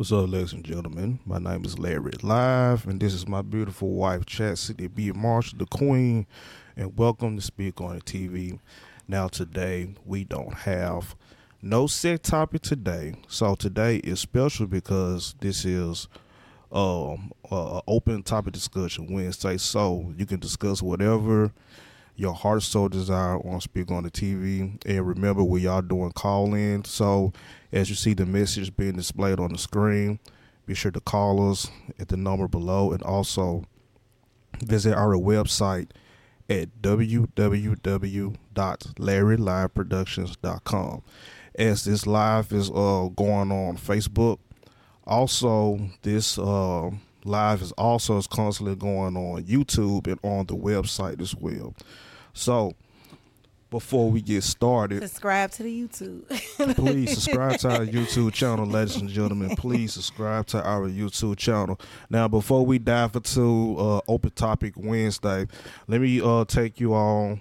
What's up, ladies and gentlemen? My name is Larry Live, and this is my beautiful wife, Chastity B. Marshall, the Queen, and welcome to Speak on TV. Now, today we don't have no set topic today, so today is special because this is um uh, open topic discussion Wednesday, so you can discuss whatever your heart so desire on Speak on It TV. And remember, we are doing call in. So as you see the message being displayed on the screen, be sure to call us at the number below and also visit our website at www.larryliveproductions.com. As this live is uh, going on Facebook, also this uh, live is also is constantly going on YouTube and on the website as well. So before we get started, subscribe to the YouTube. please subscribe to our YouTube channel, ladies and gentlemen. Please subscribe to our YouTube channel. Now, before we dive into uh, Open Topic Wednesday, let me uh, take you all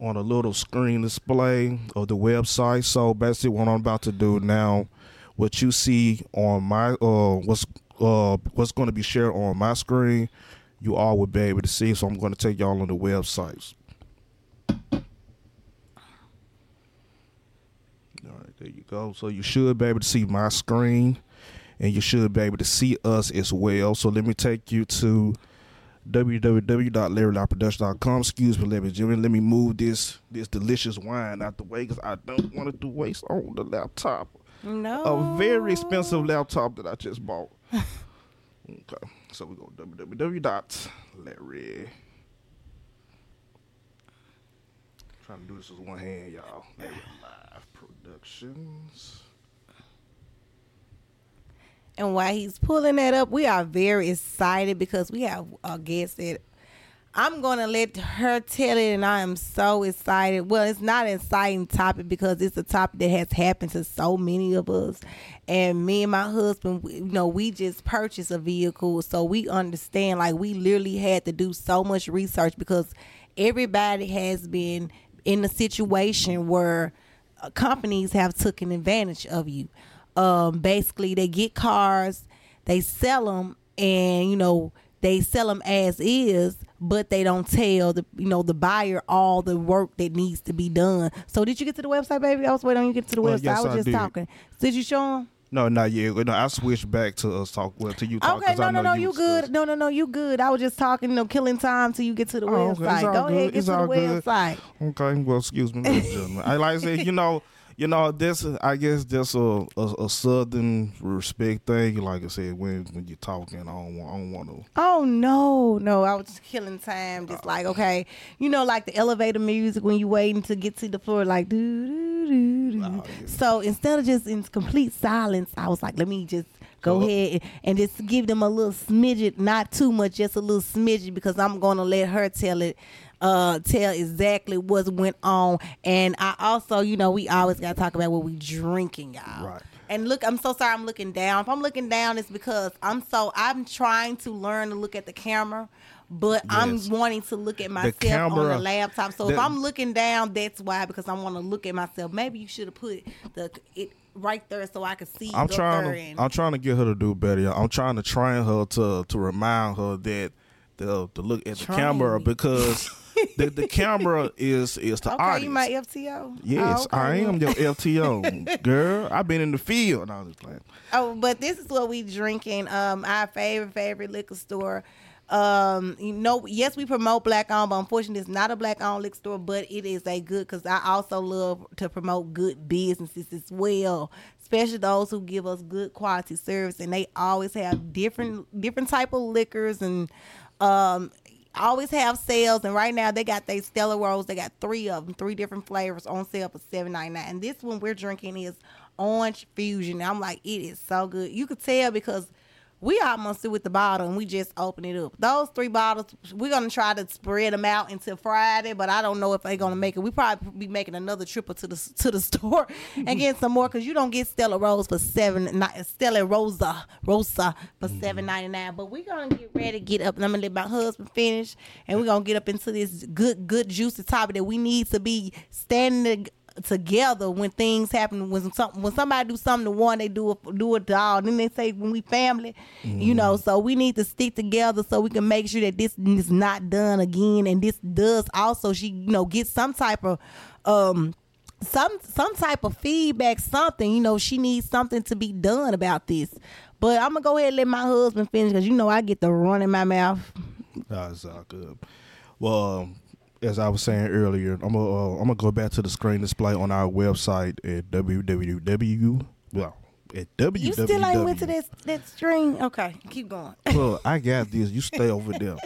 on a little screen display of the website. So basically, what I'm about to do now, what you see on my uh, what's uh, what's going to be shared on my screen, you all will be able to see. So I'm going to take y'all on the websites. All right, there you go. So you should be able to see my screen, and you should be able to see us as well. So let me take you to www.larryliveproduction.com. Excuse me, let me Jimmy. Let me move this this delicious wine out the way because I don't want it to waste on the laptop. No, A very expensive laptop that I just bought. okay, so we go www.larry. Trying to do this with one hand, y'all. Live Productions. And while he's pulling that up, we are very excited because we have a guest that I'm going to let her tell it, and I am so excited. Well, it's not an exciting topic because it's a topic that has happened to so many of us. And me and my husband, we- you know, we just purchased a vehicle, so we understand. Like we literally had to do so much research because everybody has been in a situation where uh, companies have taken advantage of you. Um, basically, they get cars, they sell them, and you know they sell them as is, but they don't tell the you know the buyer all the work that needs to be done. So, did you get to the website, baby? I was waiting on you to get to the Well, website. yes, I was I just did. talking. Did you show them? No, not yet. No, I switched back to us talk. Well, to you talk. Okay, no, I no, know no, you was good. discussing. No, no, no, you good. I was just talking, you know, killing time till you get to the Oh, okay. Website. all Go good. ahead, get It's to the all good. website. Okay, well, excuse me, ladies and gentlemen. I like I said, you know, you know, this I guess that's a, a a southern respect thing. Like I said, when when you're talking, I don't want I don't want to. Oh no, no! I was just killing time, just uh. like okay, you know, like the elevator music when you waiting to get to the floor, like do do do. Oh, yeah. So instead of just in complete silence, I was like, let me just go Go. ahead and just give them a little smidget, not too much, just a little smidget, because I'm gonna let her tell it, uh, tell exactly what went on. And I also, you know, we always gotta talk about what we drinking, y'all. Right. And look, I'm so sorry I'm looking down. If I'm looking down, it's because I'm so I'm trying to learn to look at the camera, but Yes. I'm wanting to look at myself on camera- the laptop. So if I'm looking down, that's why because I want to look at myself. Maybe you should have put the it right there so I could see. I'm trying to I'm trying to get her to do better. y'all. I'm trying to train her to to remind her that the to look at the camera me. because the the camera is is the okay, audience. you my FTO. Yes, Oh, okay, I am your LTO girl. I've been in the field. I'm just playing. Oh, but this is what we drinking. Um, our favorite favorite liquor store. Um, you know, yes, we promote black owned, but unfortunately, it's not a black owned liquor store. But it is a good because I also love to promote good businesses as well, especially those who give us good quality service, and they always have different different type of liquors and um always have sales and right now they got they Stella Rosa. They got three of them, three different flavors on sale for seven ninety nine. And this one we're drinking is orange fusion. I'm like, it is so good. You could tell because we almost through with the bottle and we just open it up. Those three bottles, we're gonna try to spread them out until Friday, but I don't know if they're gonna make it. We probably be making another trip to the to the store and get some more because you don't get Stella Rosa for seven, not Stella Rosa Rosa for mm-hmm. seven ninety nine. But we're gonna get ready to get up, and I'm gonna let my husband finish, and we're gonna get up into this good good juicy topic that we need to be standing together when things happen. When some when somebody do something to one, they do it do it to all. Then they say when we family, you know. So we need to stick together so we can make sure that this is not done again, and this does also she you know get some type of um some some type of feedback, something. You know, she needs something to be done about this. But I'm gonna go ahead and let my husband finish because you know I get the run in my mouth. That's all good. Well, as I was saying earlier, I'm gonna uh, I'm gonna go back to the screen display on our website at www. Well, at www. You still ain't went to that that string? Okay, keep going. Well, I got this. You stay over there.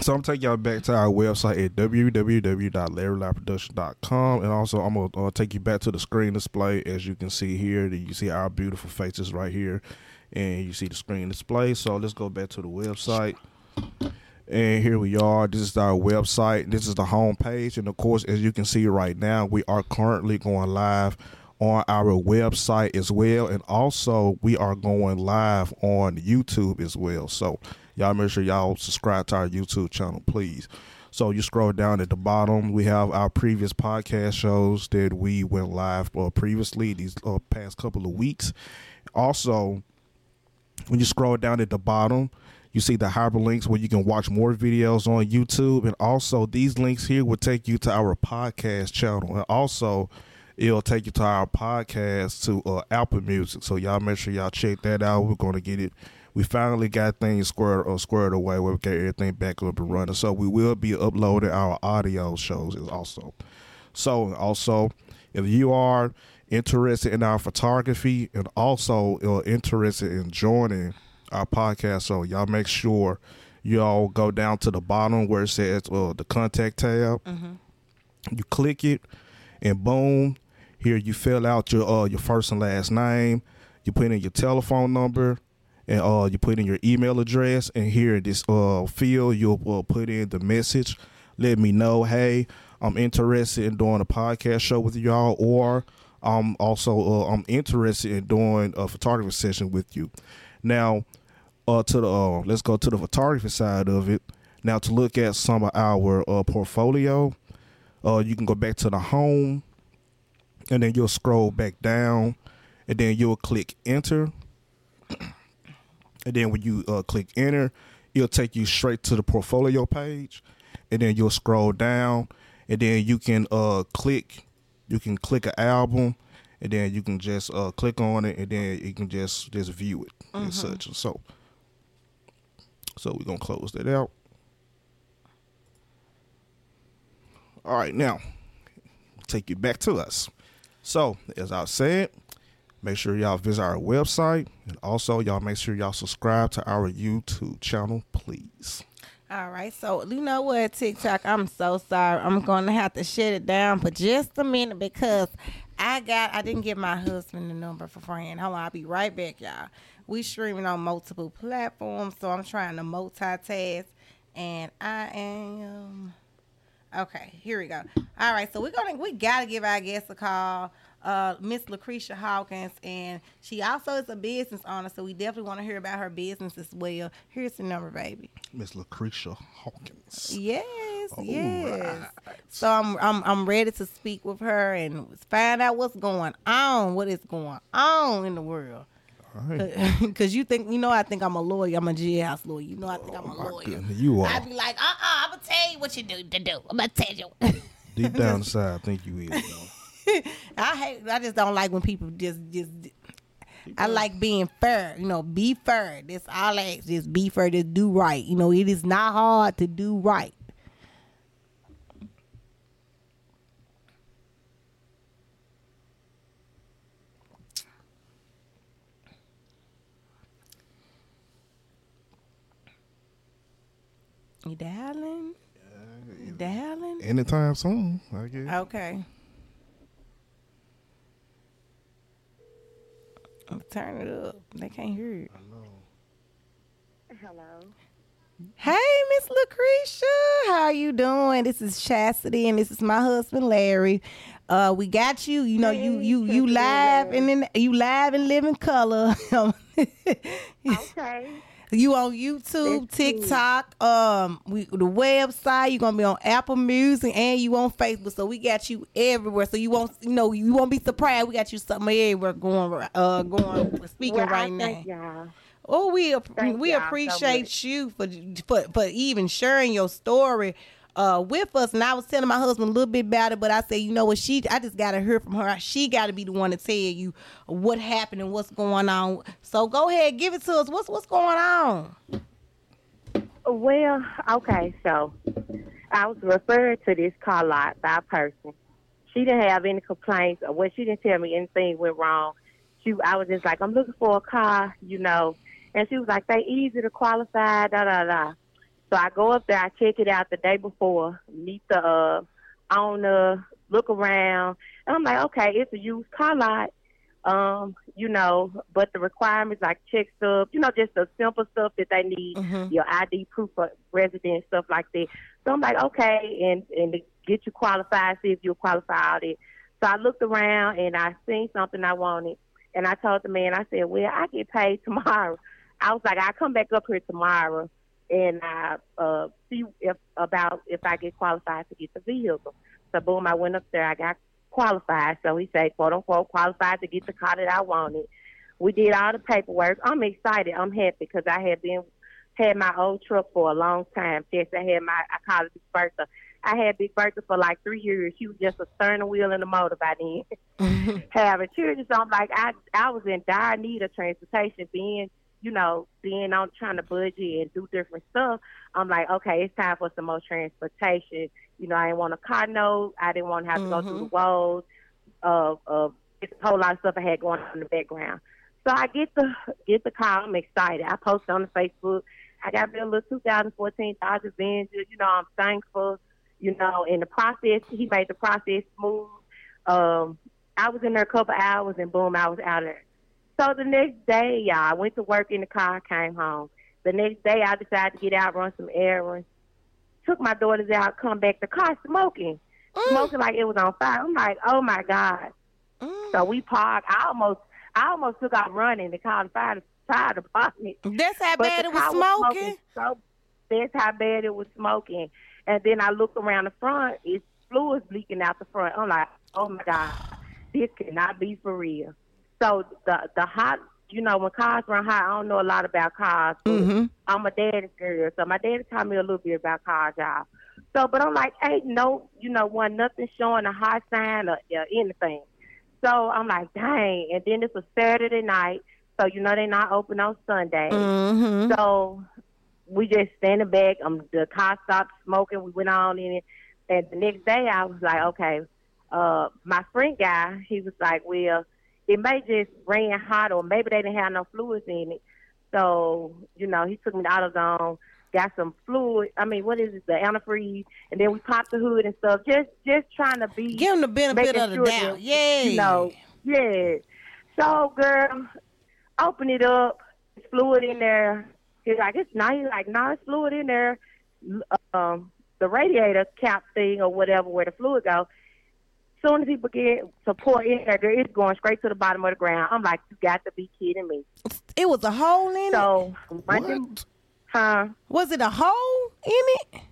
So I'm taking y'all back to our website at www.larryliveproduction.com, and also I'm gonna uh, take you back to the screen display. As you can see here, that you see our beautiful faces right here, and you see the screen display. So let's go back to the website. And here we are. This is our website. This is the home page, and of course, as you can see right now, we are currently going live on our website as well, and also we are going live on YouTube as well. So y'all make sure y'all subscribe to our YouTube channel, please. So you scroll down at the bottom, we have our previous podcast shows that we went live uh, previously these uh, past couple of weeks. Also, when you scroll down at the bottom, you see the hyperlinks where you can watch more videos on YouTube. And also, these links here will take you to our podcast channel. And also, it'll take you to our podcast to uh, Apple Music. So, y'all make sure y'all check that out. We're to get it. We finally got things squared or uh, squared away where we get everything back up and running. So, we will be uploading our audio shows also. So, also, if you are interested in our photography and also uh, interested in joining our podcast. So y'all make sure y'all go down to the bottom where it says uh, the contact tab. Mm-hmm. You click it, and boom, here you fill out your uh, your first and last name. You put in your telephone number, and uh, you put in your email address. And here in this uh, field, you'll uh, put in the message. Let me know, hey, I'm interested in doing a podcast show with y'all, or I'm also uh, I'm interested in doing a photography session with you. Now, uh, to the uh, let's go to the photography side of it. Now, to look at some of our uh, portfolio, uh, you can go back to the home, and then you'll scroll back down, and then you'll click enter, and then when you uh, click enter, it'll take you straight to the portfolio page, and then you'll scroll down, and then you can uh click, you can click an album, and then you can just uh click on it, and then you can just just view it and such. So, so we're gonna close that out. All right, now take you back to us. So, as I said, make sure y'all visit our website, and also y'all make sure y'all subscribe to our YouTube channel, please. All right, so you know what, TikTok? I'm so sorry. I'm going to have to shut it down for just a minute because I got I didn't get my husband the number for friend. Hold on, I'll be right back, y'all. We streaming on multiple platforms, so I'm trying to multitask, and I am okay. Here we go. All right, so we're gonna we gotta give our guest a call. Uh, Miss Lucretia Hawkins, and she also is a business owner, so we definitely want to hear about her business as well. Here's the number, baby. Miss Lucretia Hawkins. Yes, All yes. right. So I'm I'm I'm ready to speak with her and find out what's going on, what is going on in the world. All right. Cause you think you know I think I'm a lawyer. I'm a jailhouse lawyer. You know I think I'm a My lawyer. goodness, you are. I are be like, uh uh-uh, I'm gonna tell you what you do to do. I'm gonna tell you. deep down inside. I think you is. Though. I hate. I just don't like when people just just. I like being fair. You know, be fair. That's all I ask. Just be fair. Just do right. You know, it is not hard to do right. You dialing? You dialing? Anytime soon, I guess. Okay. Turn it up. They can't hear you. Hello. Hey, Miss Lucretia, how you doing? This is Chastity, and this is my husband Larry. Uh, we got you. You know, you Hey, you you Chastity, live and in you live and live in color. Okay. You on YouTube, TikTok, um, we the website. You're gonna be on Apple Music and you on Facebook. So we got you everywhere. So you won't, you know, you won't be surprised. We got you something everywhere going, uh, going speaking well, right now. y'all. Oh, we Thank we y'all so appreciate you for, for for even sharing your story uh with us. And I was telling my husband a little bit about it, but I said, you know what, she I just gotta hear from her. She gotta be the one to tell you what happened and what's going on. So go ahead, give it to us. What's what's going on? Well, okay, so I was referred to this car lot by a person. She didn't have any complaints or what she didn't tell me anything went wrong. She I was just like, I'm looking for a car, you know. And she was like, They easy to qualify, da da da. So I go up there, I check it out the day before, meet the uh owner, look around, and I'm like, Okay, it's a used car lot. Um, you know, but the requirements like check stuff, you know, just the simple stuff that they need Mhm. your ID proof of residence, stuff like that. So I'm like, okay, and and to get you qualified, see if you'll qualify all that. So I looked around and I seen something I wanted, and I told the man, I said, well, I get paid tomorrow. I was like, I'll come back up here tomorrow and I uh see if about if I get qualified to get the vehicle. So boom, I went up there, I got qualified. So he said, quote unquote, qualified to get the car that I wanted. We did all the paperwork. I'm excited. I'm happy because I had been had my old truck for a long time. Yes, I had my I call it Big Bertha. I had Big Bertha for like three years. She was just a steering wheel and a motor by then. Having children, so I'm like I I was in dire need of transportation, being you know being on trying to budget and do different stuff. I'm like, okay, it's time for some more transportation. You know, I didn't want a car note. I didn't want to have to go through the woes of of it's a whole lot of stuff I had going on in the background. So I get the get the car. I'm excited. I post on the Facebook. I got me a little 2014 Dodge Avenger. You know, I'm thankful. You know, in the process, he made the process smooth. Um, I was in there a couple hours, and boom, I was out of there. So the next day, y'all, I went to work in the car, came home. The next day, I decided to get out, run some errands. Took my daughters out, come back. The car smoking, mm. smoking like it was on fire. I'm like, oh my god. So mm. we parked. I almost, I almost took out running to call the fire, fire department. That's how But bad it was car smoking. So that's how bad it was smoking. And then I look around the front, it's fluids leaking out the front. I'm like, oh my God, this cannot be for real. So the the hot, you know, when cars run hot, I don't know a lot about cars. Mhm. I'm a daddy's girl, so my daddy taught me a little bit about cars, y'all. So, but I'm like, ain't no, you know, one nothing showing a hot sign or, or anything. So I'm like, dang. And then it's a Saturday night, so you know they're not open on Sunday. Mhm. So we just standing back. Um, the car stopped smoking. We went on in it, and the next day I was like, okay. Uh, my friend guy, he was like, well, it may just ran hot, or maybe they didn't have no fluids in it. So you know, he took me to AutoZone, got some fluid. I mean, what is it? The antifreeze, and then we popped the hood and stuff. Just, just trying to be Give them the benefit of the sure doubt. Yeah. You know, yeah. So, girl, open it up. It's fluid in there. He's like, it's not. He's like, no, it's fluid in there. Um, the radiator cap thing or whatever where the fluid goes. Soon as he begin to pour in there, girl, it's going straight to the bottom of the ground. I'm like, you got to be kidding me. It was a hole in it. So, Monday, What? huh? Was it a hole in it?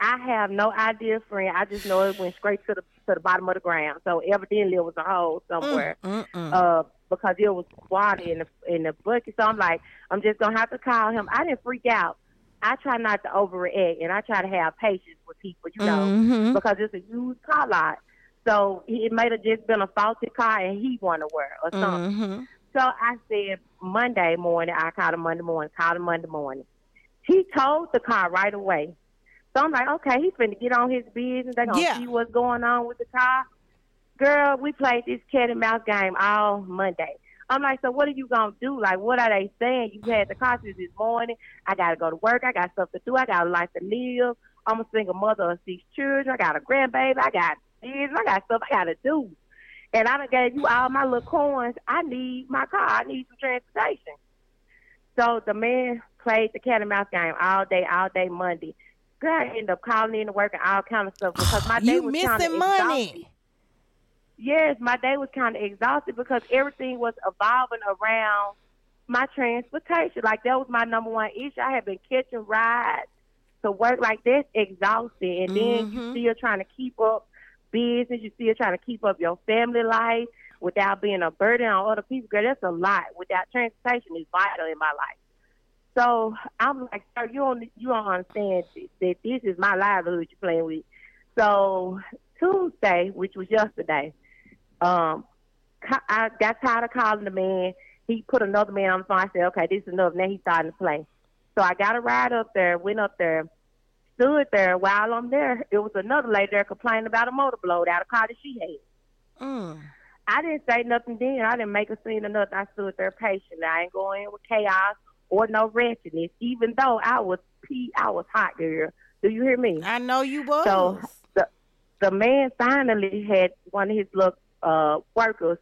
I have no idea, friend. I just know it went straight to the to the bottom of the ground. So evidently it was a hole somewhere. Mm-mm. uh, because it was water in the in the bucket. So I'm like, I'm just gonna have to call him. I didn't freak out. I try not to overreact, and I try to have patience with people, you know, Mhm. because it's a used car lot. So it might have just been a faulty car, and he wanted to wear or something. Mhm. So I said Monday morning. I called him Monday morning. Called him Monday morning. He told the car right away. So I'm like, okay, he's finna get on his business. They gonna Yeah. see what's going on with the car. Girl, we played this cat and mouse game all Monday. I'm like, so what are you gonna do? Like, what are they saying? You had the car since this morning. I gotta go to work. I got stuff to do. I got a life to live. I'm a single mother of six children. I got a grandbaby. I got kids. I got stuff I gotta do. And I done gave you all my little coins. I need my car. I need some transportation. So the man played the cat and mouse game all day, all day Monday. Girl, I ended up calling in to work and all kind of stuff because my day You was missing exhausted. money. Yes, my day was kind of exhausted because everything was evolving around my transportation. Like that was my number one issue. I had been catching rides to work like that's exhausting, and then you Mhm. still trying to keep up business. You still trying to keep up your family life without being a burden on other people. Girl, that's a lot. Without transportation is vital in my life. So I'm like, sir, you don't you don't understand that this is my livelihood you're playing with. So Tuesday, which was yesterday, um, I got tired of calling the man. He put another man on the phone. I said, okay, this is enough. Now he's starting to play. So I got a ride up there, went up there, stood there. While I'm there, it was another lady there complaining about a motor blowed out, a car that she had. Mm. I didn't say nothing then. I didn't make a scene or nothing. I stood there patiently. I ain't going in with chaos or no wretchedness, even though I was pee, I was hot, girl. Do you hear me? I know you was. So the the man finally had one of his little uh, workers.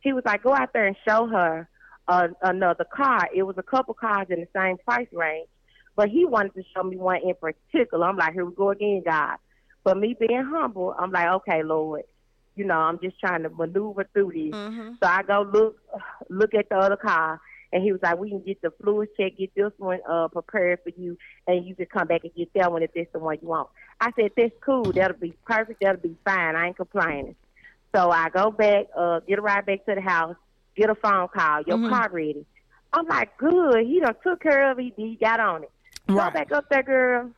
He was like, "Go out there and show her uh, another car." It was a couple cars in the same price range, but he wanted to show me one in particular. I'm like, "Here we go again, God." But me being humble, I'm like, "Okay, Lord." You know, I'm just trying to maneuver through this. Mhm. So I go look look at the other car, and he was like, "We can get the fluid check, get this one uh prepared for you, and you can come back and get that one if that's the one you want." I said, "That's cool. That'll be perfect. That'll be fine. I ain't complaining." So I go back, uh, get a ride back to the house, get a phone call. Your Mhm. car ready? I'm like, "Good. He done took care of it. He got on it." Go Right. back up there, girl.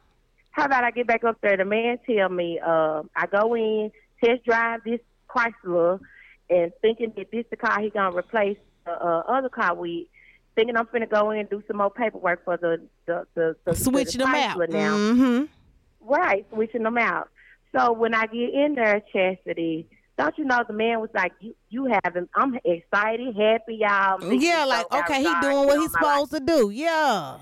How about I get back up there? The man tell me, uh, I go in, test drive this Chrysler, and thinking that this the car he gonna replace the uh, other car with. Thinking I'm finna go in and do some more paperwork for the the the, the Switching the them out. Chrysler now. Mhm. Right, switching them out. So when I get in there, Chastity, don't you know the man was like, "You, you haven't." I'm excited, happy, y'all. Yeah, like okay, he doing what he's my life. supposed to do. Yeah.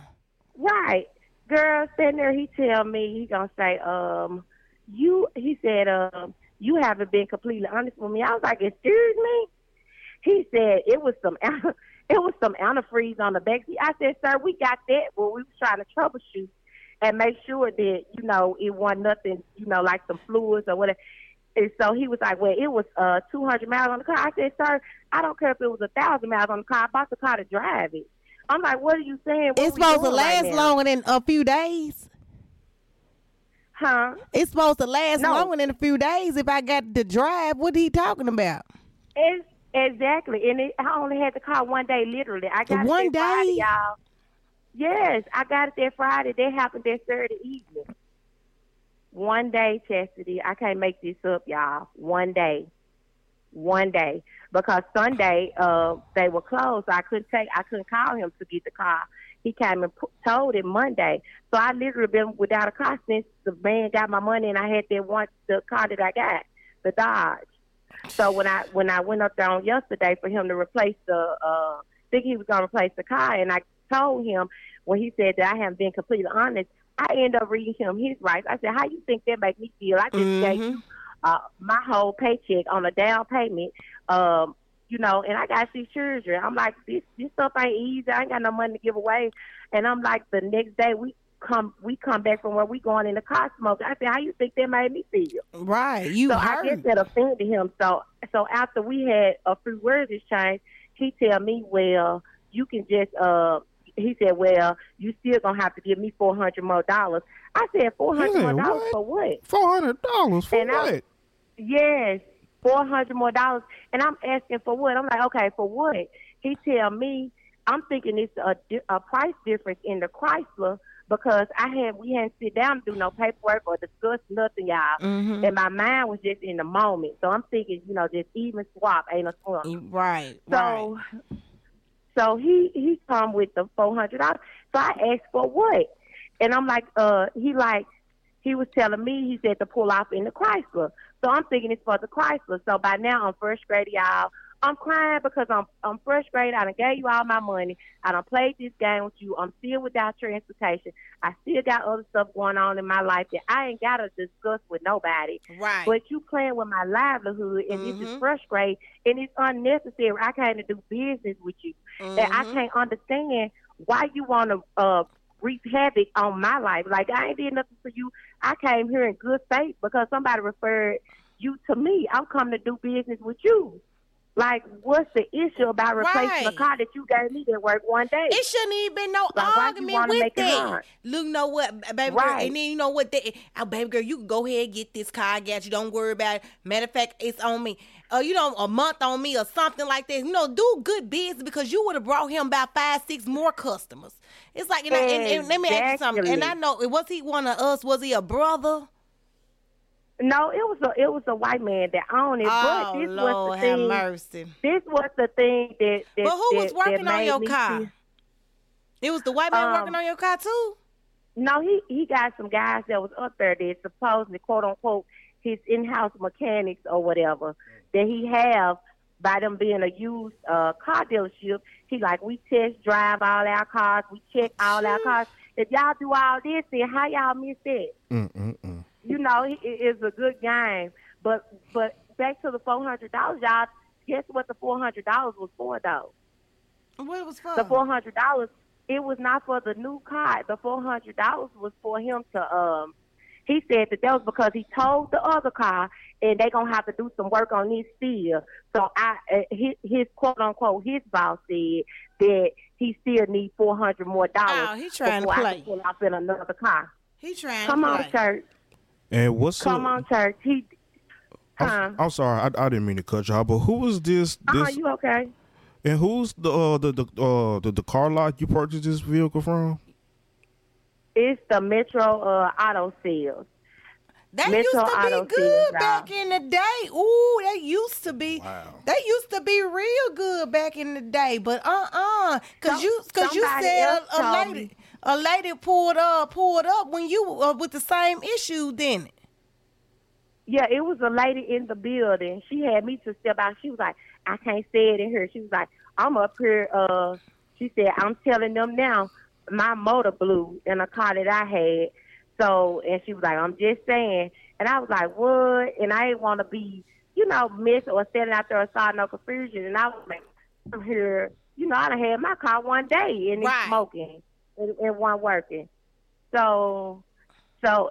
Right. Girl, sitting there, he tell me, he gonna say, um, you, he said, um, you haven't been completely honest with me. I was like, excuse me? He said, it was some, it was some antifreeze on the back seat. I said, sir, we got that when we was trying to troubleshoot and make sure that, you know, it wasn't nothing, you know, like some fluids or whatever. And so he was like, well, it was uh 200 miles on the car. I said, sir, I don't care if it was a 1,000 miles on the car. I bought the car to drive it. I'm like, what are you saying? What It's supposed to doing right last longer than a few days. Huh? It's supposed to last No. longer than a few days if I got to drive. What are he talking about? It's, exactly. And it, I only had the car one day, literally. I got One it that Friday, day? y'all. Yes, I got it that Friday. That happened that Saturday evening. One day, Chastity. I can't make this up, y'all. One day. One day. Because Sunday, uh, they were closed. I couldn't take, I couldn't call him to get the car. He came and pu- told it Monday. So I literally been without a car since the man got my money and I had that one, the car that I got, the Dodge. So when I when I went up there on yesterday for him to replace the uh think he was gonna replace the car and I told him when he said that I haven't been completely honest, I end up reading him his rights. I said, How you think that make me feel? I just gave Mhm. you uh my whole paycheck on a down payment. Um you know, and I got six children. I'm like, this this stuff ain't easy. I ain't got no money to give away. And I'm like, the next day we come we come back from where we going in the car smoke. I said, how you think that made me feel? Right. You so I guess hurt. that offended him. So so after we had a few words exchanged, he tell me, well, you can just uh. He said, "Well, you still gonna have to give me four hundred more dollars." I said, 400 more dollars for what?" Four hundred dollars for And I- what? Yes, four hundred more dollars, and I'm asking for what? I'm like, okay, for what? He tell me, I'm thinking it's a a price difference in the Chrysler because I had we hadn't sit down do no paperwork or discuss nothing, y'all. Mhm. And my mind was just in the moment, so I'm thinking, you know, just even swap ain't a swim. Right. right. So, so he he come with the four hundred dollars. So I asked for what, and I'm like, uh, he like, he was telling me he said to pull off in the Chrysler. So I'm thinking it's for the Chrysler. So by now I'm first grade, y'all. I'm crying because I'm I'm first grade. I done gave you all my money. I done played this game with you. I'm still without transportation. I still got other stuff going on in my life that I ain't gotta discuss with nobody. right. But you playing with my livelihood, and this is Mhm. first grade, and it's unnecessary. I came to do business with you, and I Mhm. can't understand why you want to uh, wreak havoc on my life. Like I ain't did nothing for you. I came here in good faith because somebody referred you to me. I'm coming to do business with you. Like, what's the issue about replacing Right. a car that you gave me that worked one day? It shouldn't even been no Like, argument with that. Look, know what, baby girl, Right. and then you know what? They, oh, baby girl, you can go ahead and get this car. I got you. Don't worry about it. Matter of fact, it's on me. Uh, you know, a month on me or something like that. You know, do good business because you would have brought him about five, six more customers. It's like, and, I, and, and let me ask you something. And I Exactly. know, was he one of us? Was he a brother? No, it was a it was a white man that owned it. oh but this Lord, was the have thing. mercy. This was the thing that. that But who was working on your car? see- It was the white man Um, working on your car too. No, he he got some guys that was up there that supposedly quote unquote his in house mechanics or whatever that he have by them being a used uh car dealership. He like we test drive all our cars, we check all our cars. If y'all do all this, then how y'all miss that? Mm-mm-mm. You know, it's a good game. But but back to the four hundred dollars, y'all. Guess what the four hundred dollars was for though? What was fun? the four hundred dollars it was not for the new car. The four hundred dollars was for him to um he said that that was because he told the other car and they gonna have to do some work on this still. So I uh, his, his quote unquote his boss said that he still need four hundred more dollars Oh, he trying to I play. can pull off in another car. he trying Come to on, church. And what's Come up? on, church. He huh? I'm, I'm sorry, I, I didn't mean to cut y'all, but who was this? Uh-huh, you okay? and who's the uh, the the uh, the, the car lot you purchased this vehicle from? It's the Metro uh, Auto Sales. That Metro used to Auto be good Sales, back in the day. Ooh, they used to be. Wow. They used to be real good back in the day. But uh uh cause Some- you cause you somebody said a, a lady me. A lady pulled up pulled up when you uh, with the same issue. Then Yeah, it was a lady in the building. She had me to step out. She was like, I can't say it in here. She was like, I'm up here. Uh, she said, I'm telling them now my motor blew in a car that I had. So, and she was like, I'm just saying. And I was like, what? And I didn't want to be, you know, miss or standing out there or starting no confusion. And I was like, I'm here. You know, I done had my car one day and it's Right. smoking and, and one working. So, so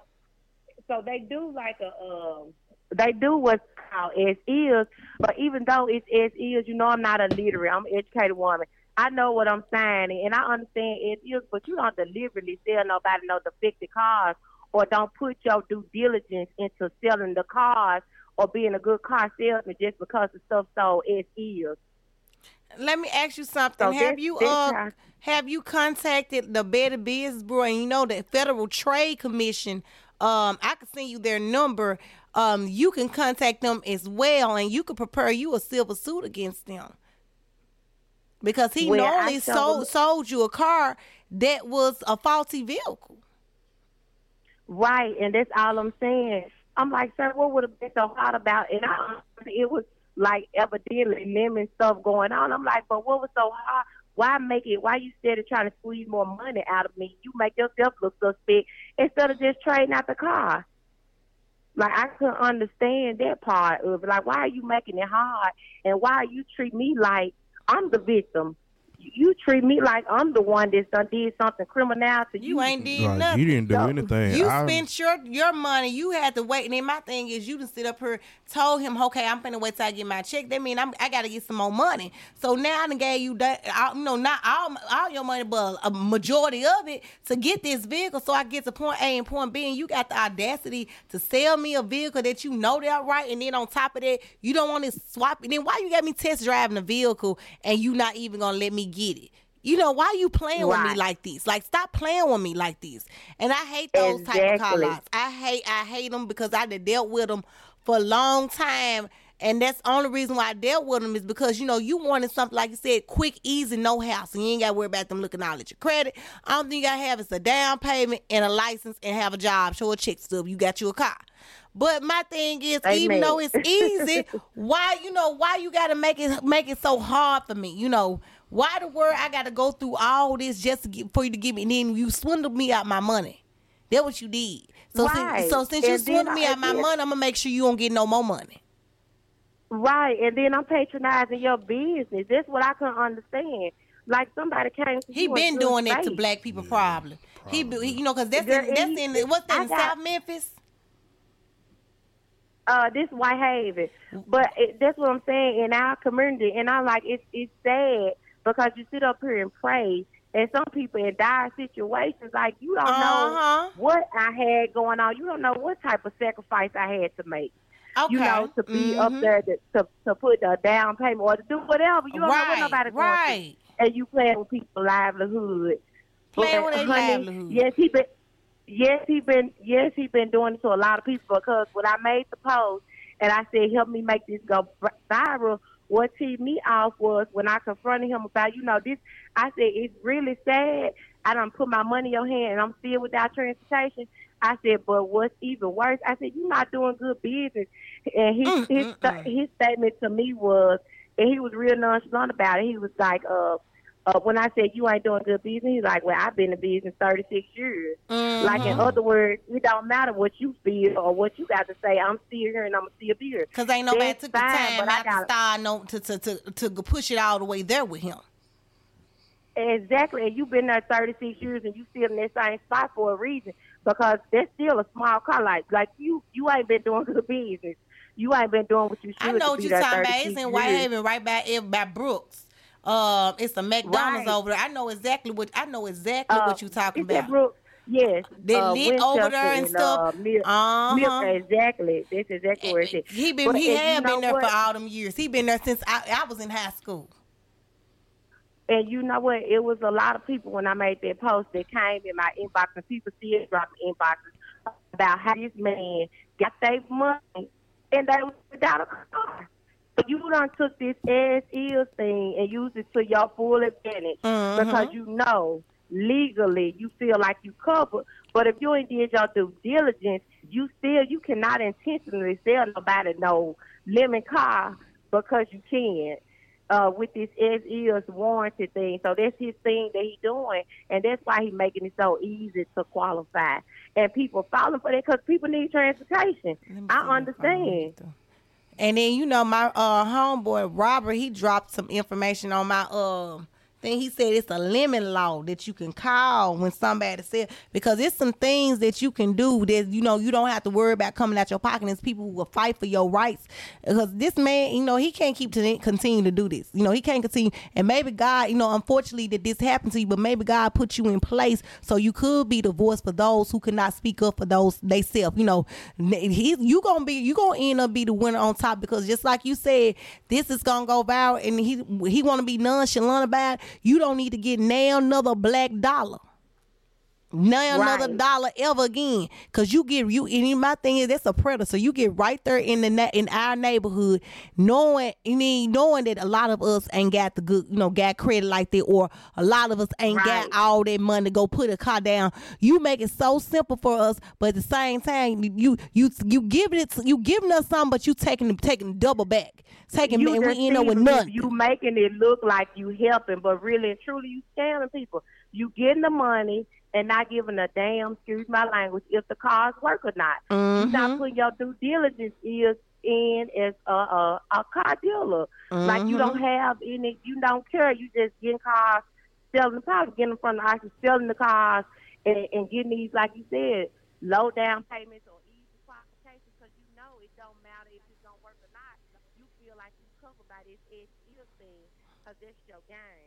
so they do like a um they do what's called as is, but even though it's as is, you know I'm not a illiterate. I'm an educated woman. I know what I'm saying and I understand as is, but you don't deliberately sell nobody no defective cars or don't put your due diligence into selling the cars or being a good car salesman just because the stuff sold as is. Let me ask you something. So have this- you this uh time- have you contacted the Better Business Bureau? And you know the Federal Trade Commission. Um, I can send you their number. Um, you can contact them as well, and you can prepare you a civil suit against them because he Well, normally sold sold you a car that was a faulty vehicle. Right, and that's all I'm saying. I'm like, sir, what would have been so hard about? And I, it was like evidently lemon stuff going on. I'm like, but what was so hard? Why make it? Why you instead of trying to squeeze more money out of me, you make yourself look suspect instead of just trading out the car. Like I couldn't understand that part of it. Like, why are you making it hard? And why you treat me like I'm the victim? You treat me like I'm the one that's done did something criminal to you. You ain't did Like, nothing. you didn't do No. anything. You I- spent your your money. You had to wait. And then my thing is, you didn't sit up here, told him, okay, I'm finna wait till I get my check. That mean I'm I gotta get some more money. So now I done gave you that, all- you know, not all all your money, but a majority of it to get this vehicle. So I get to point A and point B, and you got the audacity to sell me a vehicle that you know that right, and then on top of that, you don't want to swap it. Then why you got me test driving a vehicle and you not even gonna let me get it? You know why you playing with me like this? Like stop playing with me like this. And I hate those type of call Exactly. outs. I hate I hate them because I done dealt with them for a long time. And that's the only reason why I dealt with them is because you know you wanted something like you said, quick, easy, no house, and you ain't got to worry about them looking all at your credit. All thing you gotta have is a down payment and a license and have a job, show a check stub. You got you a car. But my thing is, even though it's easy, why you know why you gotta make it make it so hard for me? You know why the word I gotta go through all this just to get, for you to give me? And then you swindled me out my money. That's what you did. So Right. since so since you And then swindled me I out my money, I'm gonna make sure you don't get no more money. Right, and then I'm patronizing your business. That's what I couldn't understand. Like somebody came. To He you been doing that to black people, probably. He, he, you know, cause that's Girl, in, that's he- in what's that in got- South Memphis? uh, this Whitehaven. But it, that's what I'm saying in our community, and I'm like, it's it's sad because you sit up here and pray, and some people in dire situations, like you don't Uh-huh. know what I had going on. You don't know what type of sacrifice I had to make. Okay. You know, to be up Mhm. there to, to to put a down payment or to do whatever. You don't know what right, nobody going right. through, and you playing with people's livelihood. Playing with their livelihood. Yes, he been. Yes, he been. Yes, he been doing it to a lot of people because when I made the post and I said, "Help me make this go viral," what teed me off was when I confronted him about, you know, this. I said, "It's really sad. I don't put my money in your hand and I'm still without transportation." I said, "But what's even worse?" I said, "You're not doing good business." And his Mm, his mm, sta- his statement to me was, and he was real nonchalant about it. He was like, "Uh." Uh, when I said you ain't doing good business, he's like, "Well, I've been in business 36 years." Like in other words, it don't matter what you feel or what you got to say. I'm still here and I'm still here. Cause ain't nobody That's took the time but I out to gotta- start no to, to to to push it all the way there with him. Exactly, and you've been there 36 years and you still in that same spot for a reason because that's still a small car. Like like you you ain't been doing good business. You ain't been doing what you should. I know what you're talking about. 36 It's in. Whitehaven, right by by Brooks. Um, it's a McDonald's Right. over there. I know exactly what I know exactly Uh, what you're talking about. Brook- Yes, They uh, lit over there and stuff. Uh, Mil- Uh-huh. Mil- exactly, that's exactly where it's at. He been But- he and had been there what? for all them years. He been there since I, I was in high school. And you know what? It was a lot of people when I made that post that came in my inbox, and people see still dropping inboxes about how this man got their money and they was without a car. You done took this as is thing and used it to your full advantage Mhm. because you know legally you feel like you covered. But if you ain't did your due diligence, you still you cannot intentionally sell nobody no lemon car because you can uh, with this as is warranty thing. So that's his thing that he doing, and that's why he making it so easy to qualify. And people falling for that because people need transportation. I understand. And then you know my uh homeboy Robert, he dropped some information on my um thing. He said it's a lemon law that you can call when somebody said because it's some things that you can do that you know you don't have to worry about coming out your pocket. There's people who will fight for your rights because this man, you know, he can't keep to continue to do this. You know, he can't continue. And maybe God, you know, unfortunately that this happened to you, but maybe God put you in place so you could be the voice for those who cannot speak up for those they self. You know, you gonna be you gonna end up be the winner on top because just like you said, this is gonna go viral, and he he want to be nonchalant about. It. You don't need to get now another black dollar. Now another Right. dollar ever again, cause you get you. And my thing is that's a predator. So you get right there in the na- in our neighborhood, knowing you mean knowing that a lot of us ain't got the good, you know, got credit like that, or a lot of us ain't got all that money to go put a car down. You make it so simple for us, but at the same time, you you you giving it you giving us something, but you taking taking double back, taking You and we end up with nothing. You making it look like you helping, but really and truly you scamming people. You getting the money and not giving a damn, excuse my language, if the cars work or not. You're not mm-hmm. putting your due diligence is in as a a, a car dealer. Like you don't mm-hmm. have any, you don't care. You just getting cars, selling the cars, getting them from the auction, selling the cars, and, and getting these, like you said, low down payments or easy qualifications because you know it don't matter if it's gonna work or not. You feel like you covered by this SEO thing because that's your game.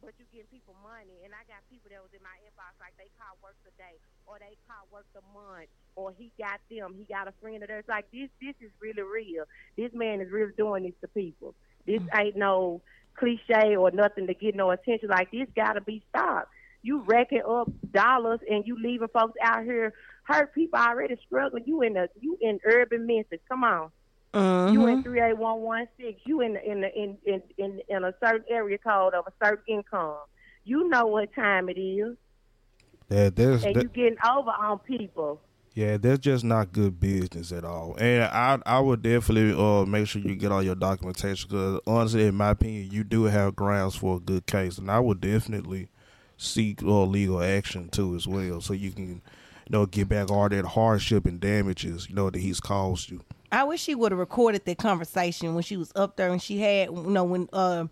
But you getting people money, and I got people that was in my inbox like they call work a day, or they call work a month, or he got them, he got a friend of theirs. Like this, this is really real. This man is really doing this to people. This mm-hmm. ain't no cliche or nothing to get no attention. Like this got to be stopped. You racking up dollars and you leaving folks out here hurt people already struggling. You in the you in urban Memphis. Come on. You in Mhm. three eight one one six. You in in, in in in in a certain area code of a certain income. You know what time it is, That there's and that- you getting over on people. Yeah, that's just not good business at all. And I I would definitely uh make sure you get all your documentation because honestly, in my opinion, you do have grounds for a good case, and I would definitely seek uh, legal action too as well, so you can you know get back all that hardship and damages you know that he's caused you. I wish she would have recorded that conversation when she was up there and she had, you know, when um,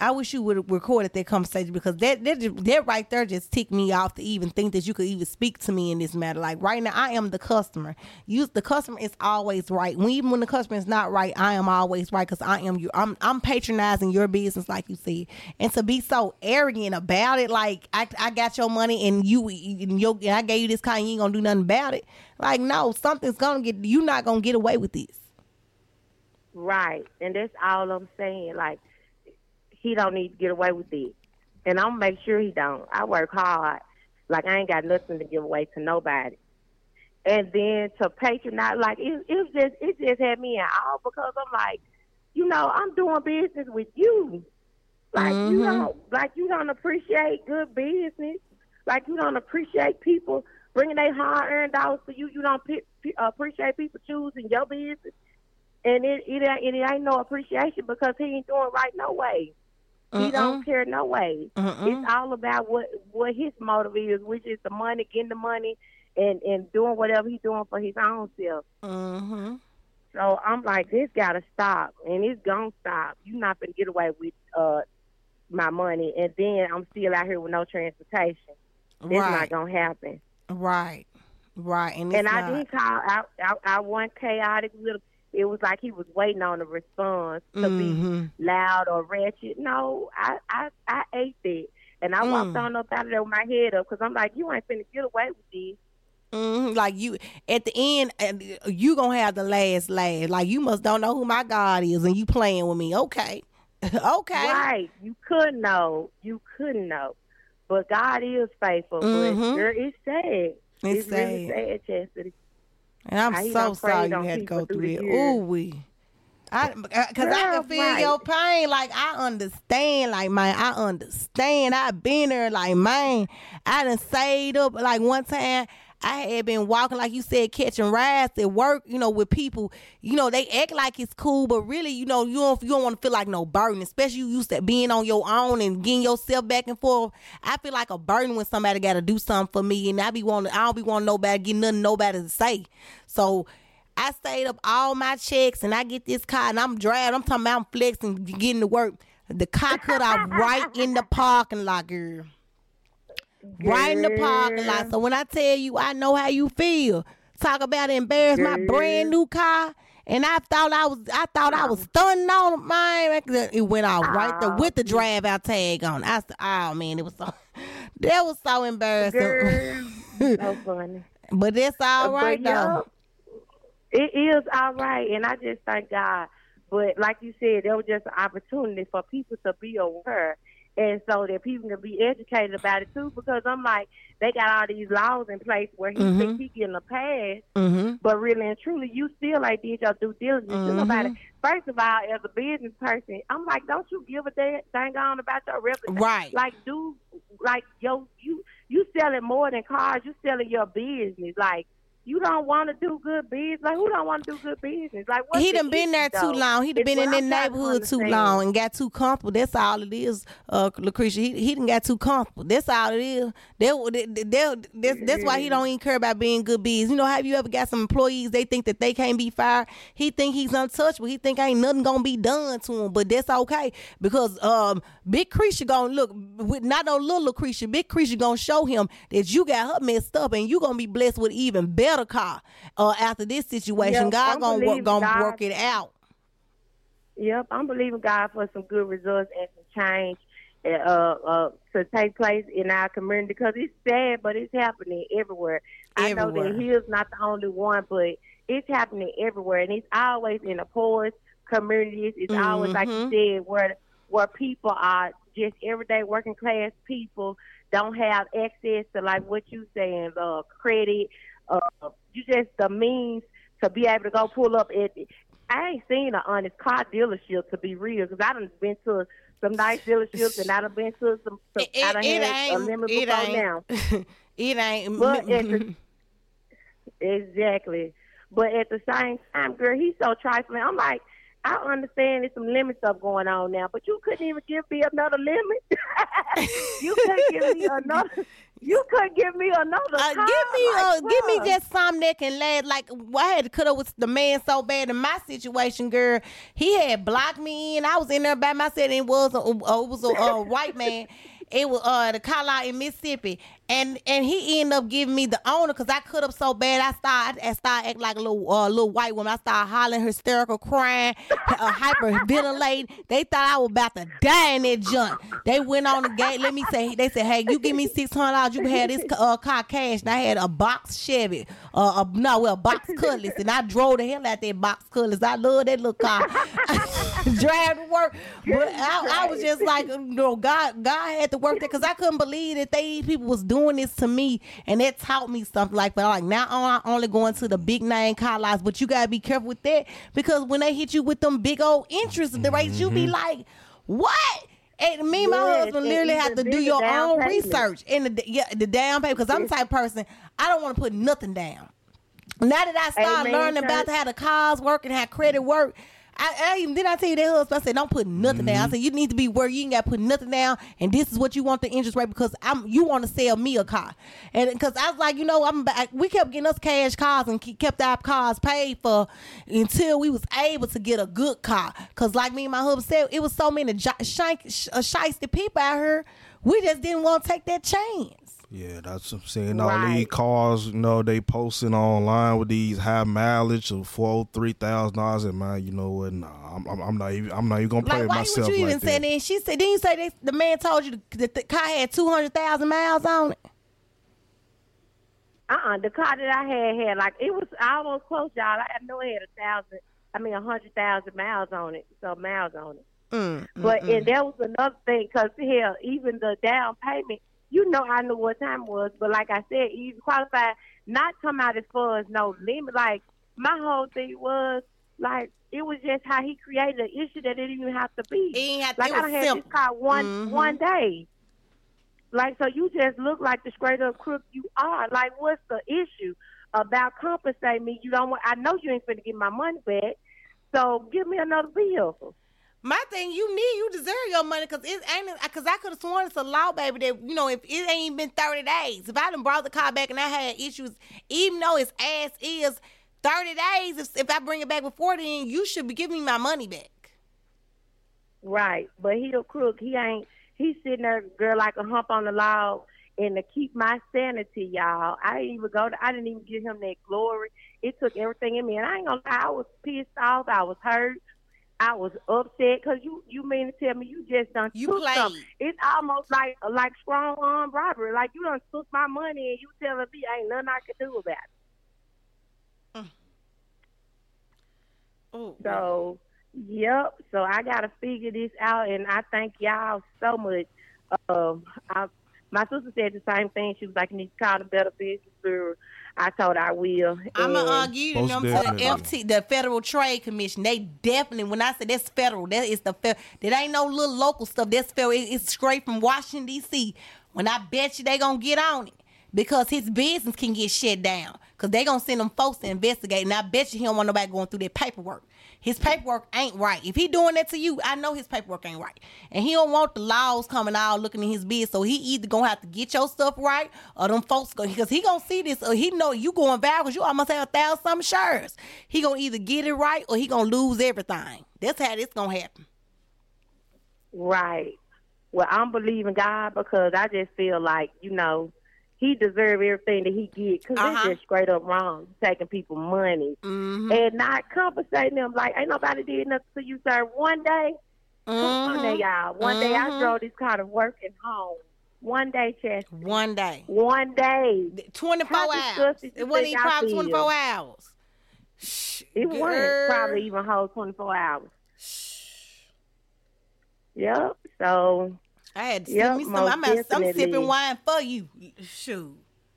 I wish you would have recorded that conversation because that that, that right there just ticked me off to even think that you could even speak to me in this matter. Like right now, I am the customer. You, the customer is always right. When, even when the customer is not right, I am always right because I am you. I'm I'm patronizing your business, like you said, and to be so arrogant about it, like I, I got your money and you and your, I gave you this kind, you ain't gonna do nothing about it. Like no, something's gonna get. You're not gonna get away with this. Right, and that's all I'm saying. Like he don't need to get away with it, and I'm gonna make sure he don't. I work hard, like I ain't got nothing to give away to nobody. And then to patronize, like it, it just it just had me in awe because I'm like, you know, I'm doing business with you. Like mm-hmm. you don't like you don't appreciate good business. Like you don't appreciate people bringing their hard earned dollars to you. You don't p- p- appreciate people choosing your business and it, it it ain't no appreciation because he ain't doing right no way. Uh-uh. He don't care no way. Uh-uh. It's all about what what his motive is, which is the money, getting the money, and and doing whatever he's doing for his own self. Uh-huh. So I'm like, this gotta stop, and it's gonna stop. You're not gonna get away with uh my money, and then I'm still out here with no transportation. It's right. not gonna happen. Right. Right. And, and I did call. I, I I want chaotic little it was like he was waiting on a response to mm-hmm. be loud or ratchet. No, I I I ate that, and I mm. walked on up out of there with my head up because I'm like, you ain't finna get away with this. Mm-hmm. Like you, at the end, you gonna have the last laugh. Like you must don't know who my God is, and you playing with me. Okay, okay. Right. You couldn't know. You couldn't know. But God is faithful. Mm-hmm. But girl, it's sad. It's, it's sad. really sad, Chastity. And I'm so sorry you had to go through it. Ooh, we. I, uh, cause I can feel right. your pain. Like I understand. Like man, I understand. I've been there. Like man, I done saved up. Like one time, I had been walking, like you said, catching rides at work, you know, with people, you know, they act like it's cool, but really, you know, you don't you don't want to feel like no burden, especially you used to being on your own and getting yourself back and forth. I feel like a burden when somebody gotta do something for me and I be wanting I don't be wanting nobody getting nothing nobody to say. So I stayed up all my checks and I get this car and I'm driving. I'm talking about I'm flexing, getting to work. The car cut off right in the parking lot, girl. Girl. Right in the parking lot. So when I tell you I know how you feel, talk about embarrass my brand new car. And I thought I was, I thought I was stunning on mine. It went off right there with the ah. drive out tag on. I said, "Oh man, it was so, that was so embarrassing." Girl, so funny. but it's all right but, though. It is all right, and I just thank God. But like you said, there was just an opportunity for people to be aware and so that people can be educated about it too. Because I'm like, they got all these laws in place where he mm-hmm. thinks he getting a pass, mm-hmm. but really and truly, you still like did your due diligence. Mm-hmm. Nobody. First of all, as a business person, I'm like, don't you give a thing on about your reputation? Right. Like, do like yo, you you selling more than cars. You selling your business. Like you don't want to do good business. Like who don't want to do good business? Like he done been there though? too long. He done been in that neighborhood too long and got too comfortable. That's all it is, uh, Lucretia. He he done got too comfortable. That's all it is. They, they, they, that's, that's why he don't even care about being good business. You know, have you ever got some employees? They think that they can't be fired. He think he's untouchable. He think ain't nothing gonna be done to him. But that's okay because um, Big Creature gonna look with not no little Lucretia. Big Creature gonna show him that you got her messed up and you gonna be blessed with even better better car uh, after this situation. Yep, God I'm gonna work, gonna God, work it out. Yep, I'm believing God for some good results and some change uh, uh, to take place in our community because it's sad, but it's happening everywhere. everywhere. I know that Hill's not the only one, but it's happening everywhere, and it's always in the poorest communities. It's mm-hmm. always like you mm-hmm. said, where where people are just everyday working class people don't have access to like what you saying, uh, credit, uh, you just the means to be able to go pull up at. I ain't seen an honest car dealership to be real because I done been to some nice dealerships and I done been to some. some it, I done it had ain't, a limit it ain't, now. it ain't. But the, exactly. But at the same time, girl, he's so trifling. I'm like, I understand there's some limit stuff going on now, but you couldn't even give me another limit. you couldn't give me another. You could give me another. Uh, give me, uh, give me just something that can last. Like I had to cut up with the man so bad in my situation, girl. He had blocked me in. I was in there by myself. And it was a, it was a uh, white man. It was uh the call out in Mississippi, and and he ended up giving me the owner because I cut up so bad. I started I started acting like a little uh, little white woman. I started hollering, hysterical, crying, uh, hyperventilating. They thought I was about to die in that junk. They went on the gate. Let me say, they said, "Hey, you give me six hundred dollars. You can have this uh, car cash." And I had a box Chevy, uh, a, no, well, box Cutlass, and I drove the hell out that box Cutlass. I love that little car. Drive to work, but I, I was just like, you know, God, God had to work that because I couldn't believe that they people was doing this to me, and that taught me something. Like, but like now I'm only going to the big name car lots, but you gotta be careful with that because when they hit you with them big old interest rates, you be mm-hmm. like, what? And me and my Yes, husband literally have to do your own payment. research in the yeah, the down payment because I'm the type of person I don't want to put nothing down. Now that I started Amen, learning about how the cars work and how credit work, I, I even did I tell you that husband. I said don't put nothing down. I Mm-hmm. said you need to be where you ain't got to put nothing down, and this is what you want the interest rate because I'm you want to sell me a car, and because I was like you know I'm back, we kept getting us cash cars and kept our cars paid for until we was able to get a good car. Cause like me and my husband said, it was so many j- shank, sh- uh, people out here. We just didn't want to take that chance. Yeah, that's what I'm saying. All these cars, you know, they posting online with these high mileage of four, three thousand dollars. And man, you know what? Nah, I'm, I'm, I'm not even. I'm not even gonna play Like, with why myself would you like even say that. that? She said, didn't you say they, the man told you that the car had 200,000 miles on it? Uh-uh. The car that I had had like it was almost close, y'all. I know it had a thousand. I mean, a hundred thousand miles on it. So miles on it. Mm, But and that was another thing because hell, even the down payment, you know, I knew what time was. But like I said, you qualified not come out as far as no limit. Like my whole thing was like it was just how he created an issue that it didn't even have to be. Have to, Like I had simple. this car one Mhm. one day. Like so, you just look like the straight up crook you are. Like, what's the issue about compensating me? You don't want. I know you ain't finna get my money back. So give me another vehicle. My thing, you need, you deserve your money because it ain't, because I could have sworn it's a law, baby, that, you know, if it ain't been 30 days, if I done brought the car back and I had issues, even though it's ass is 30 days, if, if I bring it back before then, you should be giving me my money back. Right, but he a crook. He ain't. He's sitting there, girl, like a hump on the log. And to keep my sanity, y'all, I didn't even go. To, I didn't even give him that glory. It took everything in me, and I ain't gonna lie. I was pissed off. I was hurt. I was upset because you you mean to tell me you just done You took played. something. It's almost like like strong arm robbery. Like you done took my money and you telling me ain't nothing I can do about it. Oh, So, yep. So I got to figure this out, and I thank y'all so much. Um, I, my sister said the same thing. She was like, "You need to call the Better Business Bureau." I told her I will. I'm gonna argue you Most know what I'm saying? definitely. FT, the Federal Trade Commission. They definitely, when I say that's federal, that is the fe- that ain't no little local stuff. That's federal. It- It's straight from Washington D.C. When I bet you they gonna get on it because his business can get shut down because they gonna send them folks to investigate. And I bet you he don't want nobody going through their paperwork. His paperwork ain't right. If he doing that to you, I know his paperwork ain't right, and he don't want the laws coming out looking in his business. So he either gonna have to get your stuff right, or them folks go because he gonna see this, or he know you going viral because you almost have a thousand some shares. He gonna either get it right or he gonna lose everything. That's how this gonna happen. Right. Well, I'm believing God because I just feel like you know he deserve everything that he get because Uh-huh. it's just straight up wrong taking people money Mm-hmm. and not compensating them. Like ain't nobody did nothing to you, sir. One day, come on Mm-hmm. there, y'all. One day I Mhm. drove this car to work and home. One day, Chess. One day, One day. twenty four hours. It wasn't even probably twenty four hours. Shh, It girl. wasn't probably even whole 24 hours. Shh. Yep. So I had to Yep, sip me some. I'm, I'm sipping wine for you. Shoot.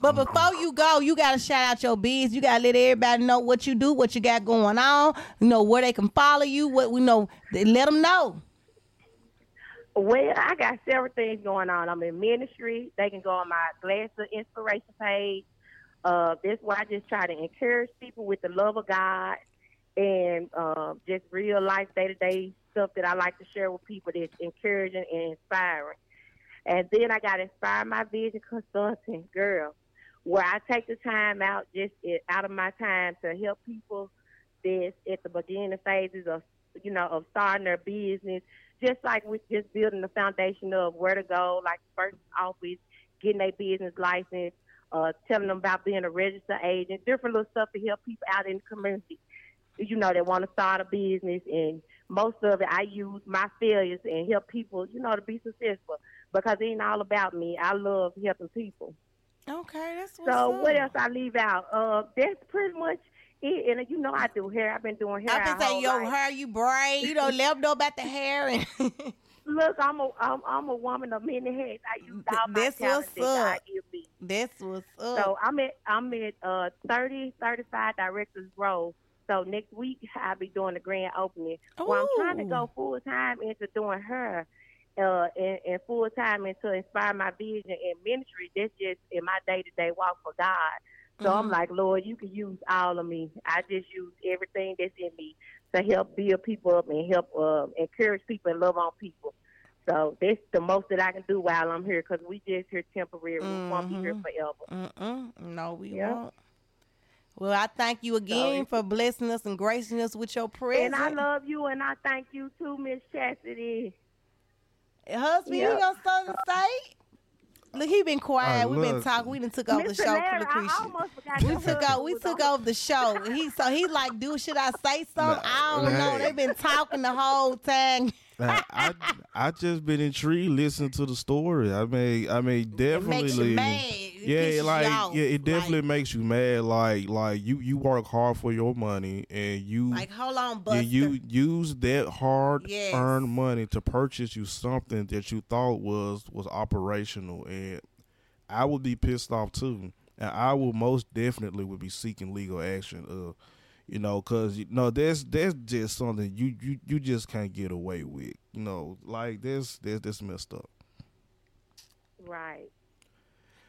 but before you go, you gotta shout out your biz. You gotta let everybody know what you do, what you got going on. You know where they can follow you. What we know, let them know. Well, I got several things going on. I'm in ministry. They can go on my Glass of Inspiration page. Uh, that's where I just try to encourage people with the love of God and uh, just real life, day to day stuff that I like to share with people that's encouraging and inspiring. And then I got Inspire My Vision Consulting, girl, where I take the time out, just out of my time to help people that's at the beginning phases of, you know, of starting their business, just like with just building the foundation of where to go, like first office, getting a business license, uh, telling them about being a registered agent, different little stuff to help people out in the community, you know, that want to start a business. And most of it, I use my failures and help people, you know, to be successful because it ain't all about me. I love helping people. Okay, that's what's So up. what else I leave out? Uh, that's pretty much it. And you know I do hair. I've been doing hair. I've been saying, whole yo, life. hair you braid. You know, let them know about the hair. And Look, I'm a I'm, I'm a woman of many hats. I use all my That's talents that God up. give me. that's what's up. So I'm at I'm at uh 30, 35 directors row. So next week I'll be doing the grand opening. Well, I'm trying to go full time into doing her, uh, and, and full time into inspire my vision and ministry. That's just in my day to day walk for God. So I'm Mhm. like, Lord, you can use all of me. I just use everything that's in me to help build people up and help uh, encourage people and love on people. So that's the most that I can do while I'm here because we just here temporary. We won't be here Mhm. forever. Mm-mm. No, we Yeah. won't. Well, I thank you again for blessing us and gracing us with your presence. And I love you, and I thank you too, Miss Chastity. Husband, Yep. you got something to say? Look, he been quiet. We've been talking. We done took over the show Larry, for I Lucretia. almost forgot We your took husband over. We took on. over the show. He so he like, dude, should I say something? I don't know. Hey. They've been talking the whole time. I, I I just been intrigued listening to the story. I mean, I mean, It definitely. makes you mad. It yeah, like yeah, it definitely Like- makes you mad. Like like you you work hard for your money and you Like, hold on, Buster. you use that hard Yes. earned money to purchase you something that you thought was was operational and I would be pissed off too. And I will most definitely would be seeking legal action. Uh, you know, cause you know that's that's just something you you you just can't get away with. You know, like this this this messed up. Right.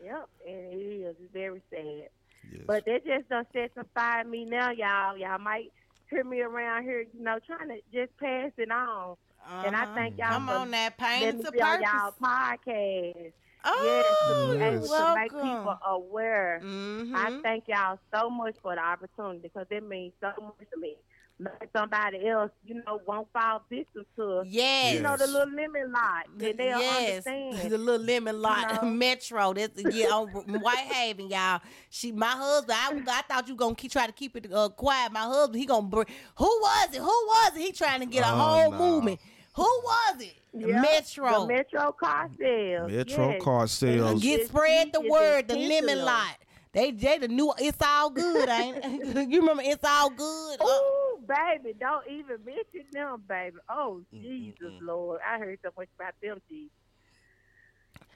Yep, and it is. It's very sad. Yes. But that just done set some fire in me now, y'all. Y'all might hear me around here, you know, trying to just pass it on. Uh-huh. And I Uh-huh. thank y'all Come for on, that pain me to be on y'all podcast. Oh, yes, Yes. able to make people aware. Mhm. I thank y'all so much for the opportunity because it means so much to me. Like somebody else, you know, won't fall victim to, Yes. you know, the little lemon lot. And they'll yes, understand. the little lemon lot know? metro. That's yeah on Whitehaven, y'all. She, my husband. I, I thought you gonna keep try to keep it uh, quiet. My husband, he gonna bring. Who was it? Who was it? He trying to get a Oh, whole nah. movement. Who was it? The Yep, Metro. The Metro car sales. Metro yes. car sales. Get spread the word. The lemon lot. They they the new. It's all good, ain't it? you remember? It's all good. Uh. Ooh, baby, don't even mention them, baby. Oh, Jesus, Lord. I heard so much about them, Jesus.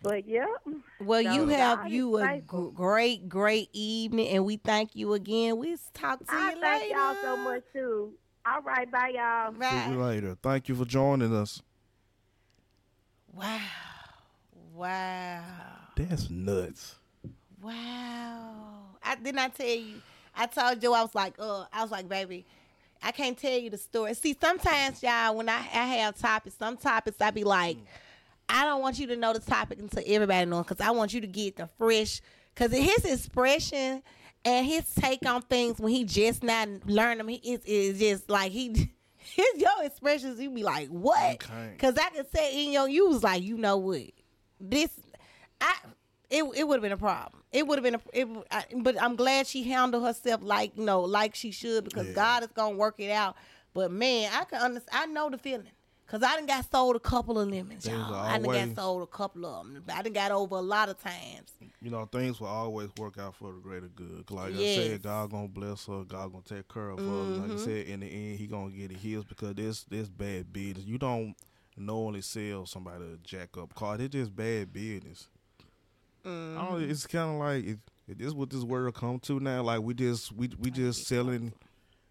But, yeah. Well, No, you have you is a great, great evening, and we thank you again. We talk to I you thank y'all so much, too. All right, bye, y'all. See you later. Thank you for joining us. Wow, wow, That's nuts. wow! I didn't I tell you? I told Joe I was like, uh, I was like, baby, I can't tell you the story. See, sometimes y'all, when I, I have topics, some topics I be like, I don't want you to know the topic until everybody knows, because I want you to get the fresh, because his expression and his take on things when he just not learn them, he is is just like he. His your expressions, you be like, what? Cause I could say in your, you was like, you know what, this, I, it, it would have been a problem. It would have been a, it, I, but I'm glad she handled herself like, you know, like she should because Yeah. God is gonna work it out. But man, I can understand. I know the feeling. Cause I done got sold a couple of lemons, There's y'all. I done always- got sold a couple of them. I done got over a lot of times. You know, things will always work out for the greater good. Like I said, God gonna bless her. God gonna take care of her. Like I Mhm. said, in the end, He gonna get it healed because this this bad business. You don't knowingly sell somebody a jack up car. It's just bad business. I don't, it's kind of like it, it is what this world come to now. Like we just we we just selling,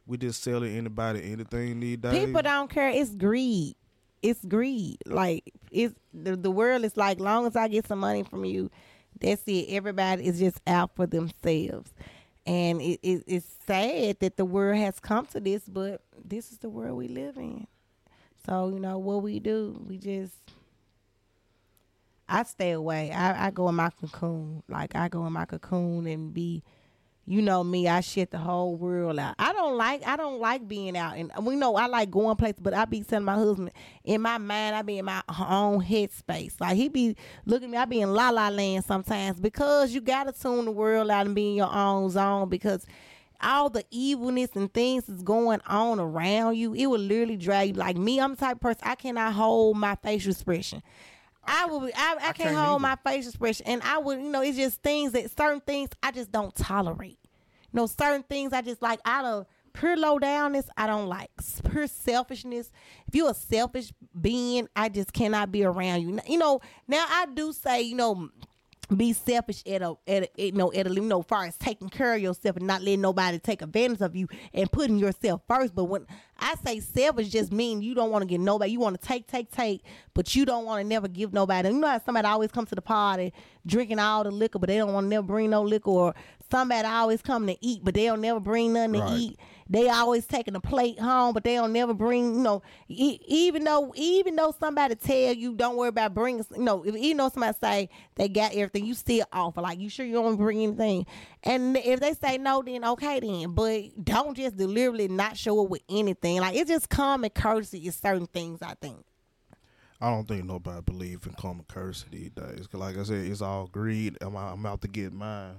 we just selling anybody anything these days. People don't care. It's greed. It's greed. Like it's the the world is like, long as I get some money from you, that's it. Everybody is just out for themselves, and it, it, it's sad that the world has come to this. But this is the world we live in. So you know what we do. We just. I stay away. I, I go in my cocoon. Like I go in my cocoon and be you know me, I shit the whole world out. I don't like I don't like being out and we know I like going places, but I be telling my husband in my mind, I be in my own headspace. Like he be looking at me, I be in la la land sometimes because you gotta tune the world out and be in your own zone because all the evilness and things is going on around you, it will literally drag you. Like me, I'm the type person I cannot hold my facial expression. I would, I, I, I can't, can't, hold either. my facial expression, and I would, you know, it's just things that certain things I just don't tolerate. You know, certain things I just like out of pure low downness, I don't like pure selfishness. If you're a selfish being, I just cannot be around you. You know, now I do say, you know, be selfish at a, at a you know at a you know far as taking care of yourself and not letting nobody take advantage of you and putting yourself first. But when I say selfish, just mean you don't want to get nobody. You want to take, take, take, but you don't want to never give nobody. You know how somebody always comes to the party drinking all the liquor, but they don't want to never bring no liquor, or somebody always come to eat, but they don't never bring nothing to eat. They always taking a plate home, but they don't never bring. You know, e- even though even though somebody tell you don't worry about bringing. You know, if you know somebody say they got everything, you still offer. Like you sure you don't bring anything, and if they say no, then okay then. But don't just deliberately not show up with anything. Like it's just common courtesy is certain things. I think. I don't think nobody believe in common courtesy these days. Cause like I said, it's all greed. I'm, I'm out to get mine.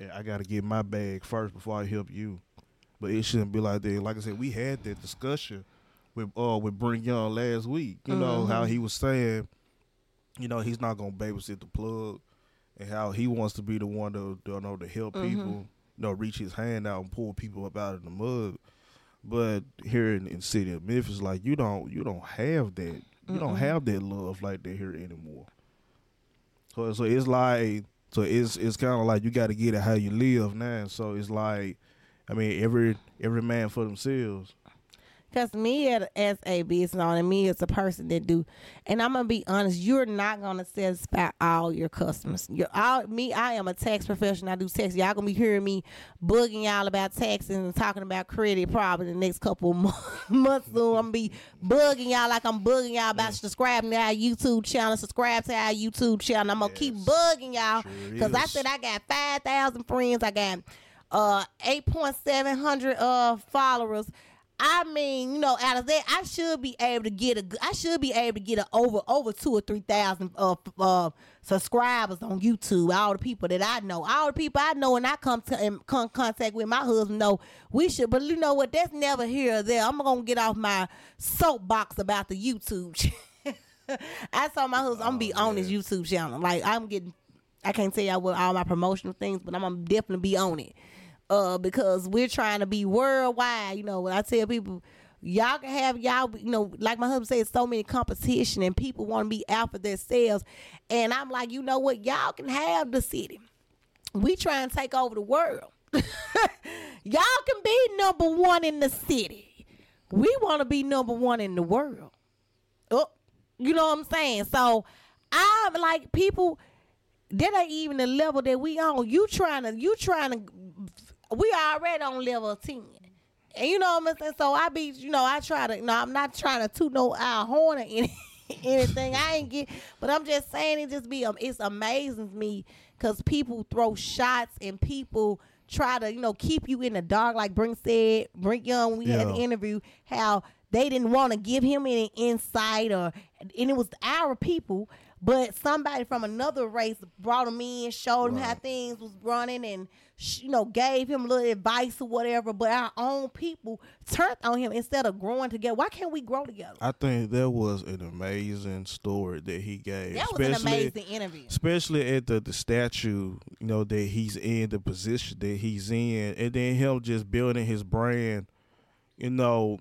Yeah, I got to get my bag first before I help you. But it shouldn't be like that. Like I said, we had that discussion with uh with Brent Young last week. You mm-hmm. know how he was saying, you know, he's not gonna babysit the plug, and how he wants to be the one to, to know to help mm-hmm. people, you know, reach his hand out and pull people up out of the mud. But here in, in city of Memphis, like you don't you don't have that you mm don't have that love like that here anymore. So so it's like so it's it's kind of like you got to get it how you live now. So it's like, I mean, every every man for themselves. Cause me as a business owner, me as a person that do, and I'm gonna be honest, you're not gonna satisfy all your customers. You're all me. I am a tax professional. I do tax. Y'all gonna be hearing me bugging y'all about taxes and talking about credit probably the next couple months. Soon I'm gonna be bugging y'all like I'm bugging y'all about subscribing to our YouTube channel. Subscribe to our YouTube channel. I'm gonna yes. keep bugging y'all because sure I said I got five thousand friends. I got uh eight point seven hundred uh followers. I mean, you know, out of that, I should be able to get a. I should be able to get a over over two or three thousand uh, uh subscribers on YouTube. All the people that I know, all the people I know, and I come to in come contact with my husband. Know we should, but you know what? That's never here or there. I'm gonna get off my soapbox about the YouTube. I saw my husband. I'm gonna be oh, on his YouTube channel. Like I'm getting. I can't tell y'all what all my promotional things, but I'm gonna definitely be on it uh, because we're trying to be worldwide. You know, when I tell people, y'all can have y'all, you know, like my husband said, so many competition and people want to be out for themselves. And I'm like, you know what? Y'all can have the city. We try and take over the world. y'all can be number one in the city. We want to be number one in the world. Oh, you know what I'm saying? So I'm like people that ain't even the level that we on. You trying to you trying to we already on level 10. And you know what I'm saying? So I be, you know, I try to, you know, I'm not trying to toot no our horn or any, anything. I ain't get, but I'm just saying it just be, um, it's amazing me because people throw shots and people try to, you know, keep you in the dark. Like Brink said, Brink Young, we yeah. had an interview, how they didn't want to give him any insight or, and it was our people but somebody from another race brought him in, showed him right. how things was running, and you know gave him a little advice or whatever. But our own people turned on him instead of growing together. Why can't we grow together? I think that was an amazing story that he gave. That was an amazing interview, especially at the the statue. You know that he's in the position that he's in, and then him just building his brand. You know,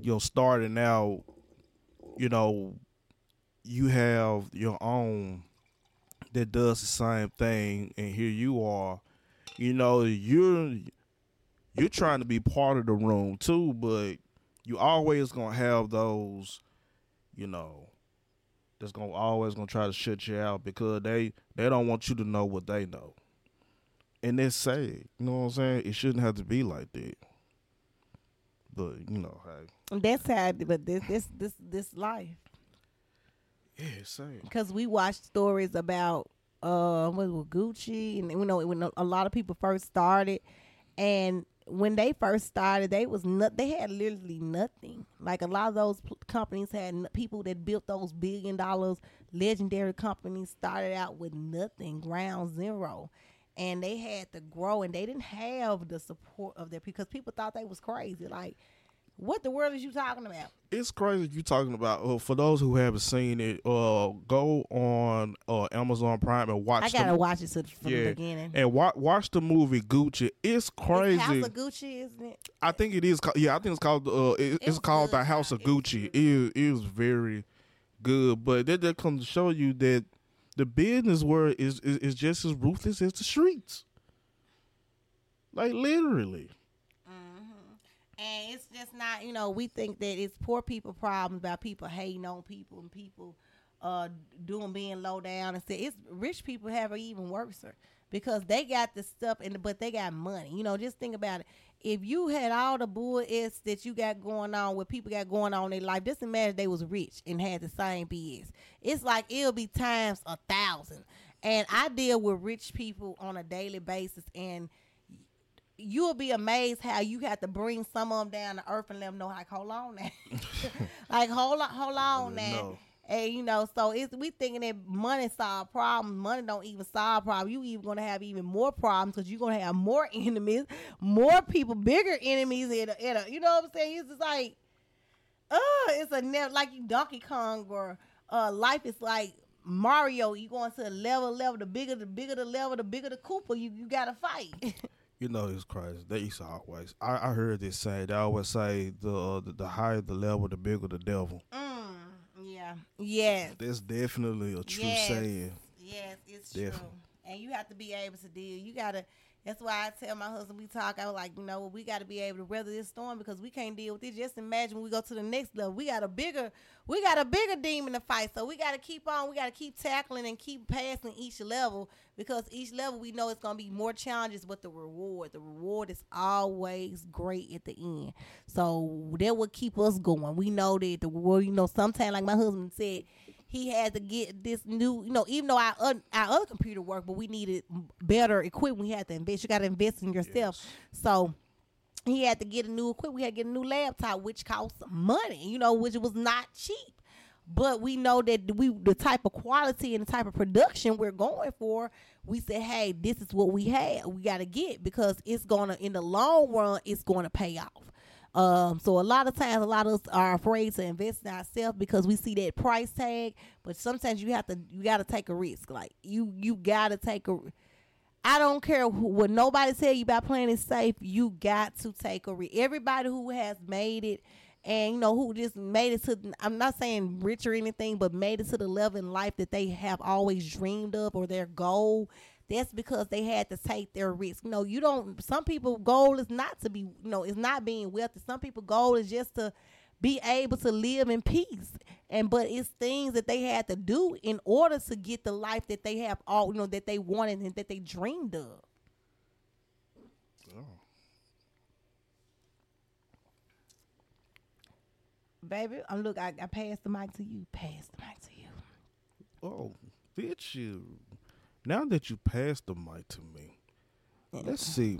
you know, starting out. You know you have your own that does the same thing and here you are you know you're you're trying to be part of the room too but you always gonna have those you know that's gonna always gonna try to shut you out because they they don't want you to know what they know. And it's sad you know what i'm saying? It shouldn't have to be like that. But you know hey. That's sad but this this this this life. Yeah, same. because we watch stories about uh was it, Gucci? And you know when a lot of people first started. And when they first started they was not they had literally nothing. Like a lot of those p- companies had n- people that built those billion dollars legendary companies started out with nothing ground zero. And they had to grow and they didn't have the support of their because people thought they was crazy. Like what the world is you talking about It's crazy you talking about. Uh, for those who haven't seen it, uh, go on uh, Amazon Prime and watch. I gotta the, watch it to, from yeah, the beginning and wa- watch the movie Gucci. It's crazy. It's House of Gucci, isn't it? I think it is. Yeah, I think it's called. Uh, it, it's called good, the House of Gucci. It is, it is very good, but that that comes to show you that the business world is, is is just as ruthless as the streets. Like literally. And it's just not, you know, we think that it's poor people problems about people hating on people and people uh doing being low down and say it's rich people have it even worse because they got the stuff and but they got money. You know, just think about it. If you had all the bullets that you got going on, what people got going on in their life, just imagine they was rich and had the same BS. It's like it'll be times a thousand. And I deal with rich people on a daily basis and you'll be amazed how you have to bring some of them down to earth and let them know like hold on now. Like hold on hold on now. know. and you know so it's we thinking that money solve problems. Money don't even solve problems. You even gonna have even more problems because you're gonna have more enemies more people bigger enemies in a, in a you know what i'm saying? It's just like uh it's a never like you donkey kong or uh life is like mario. You going to the level level the bigger the bigger the level the bigger the Koopa you, you gotta fight You know it's crazy. They used to always. I, I heard this saying. They always say the, uh, the the higher the level, the bigger the devil. Yeah. Yes. That's definitely a true yes. saying. Yes, it's Definitely. true. And you have to be able to deal. You gotta. That's why I tell my husband we talk. I was like, you know, we got to be able to weather this storm because we can't deal with it. Just imagine we go to the next level. We got a bigger, we got a bigger demon to fight. So we got to keep on. We got to keep tackling and keep passing each level because each level we know it's gonna be more challenges, but the reward, the reward is always great at the end. So that will keep us going. We know that the reward. You know, sometimes like my husband said, he had to get this new, you know, even though our our other computer worked, but we needed better equipment. We had to invest. You got to invest in yourself. So he had to get a new equipment. We had to get a new laptop, which cost money, you know, which was not cheap. But we know that we the type of quality and the type of production we're going for. We said, hey, this is what we had. We got to get because it's gonna in the long run, it's going to pay off. Um, so a lot of times, a lot of us are afraid to invest in ourselves because we see that price tag. But sometimes you have to, you got to take a risk. Like you, you got to take a. I don't care what nobody tell you about playing it safe. You got to take a risk. Everybody who has made it, and you know who just made it to. I'm not saying rich or anything, but made it to the level in life that they have always dreamed of or their goal. That's because they had to take their risk. No, you don't. Some people goal is not to be. You know, is not being wealthy. Some people goal is just to be able to live in peace and but it's things that they had to do in order to get the life that they have all you know that they wanted and that they dreamed of Oh. baby i'm look I, I passed the mic to you pass the mic to you Oh, bitch, you. Now that you passed the mic to me, let's see.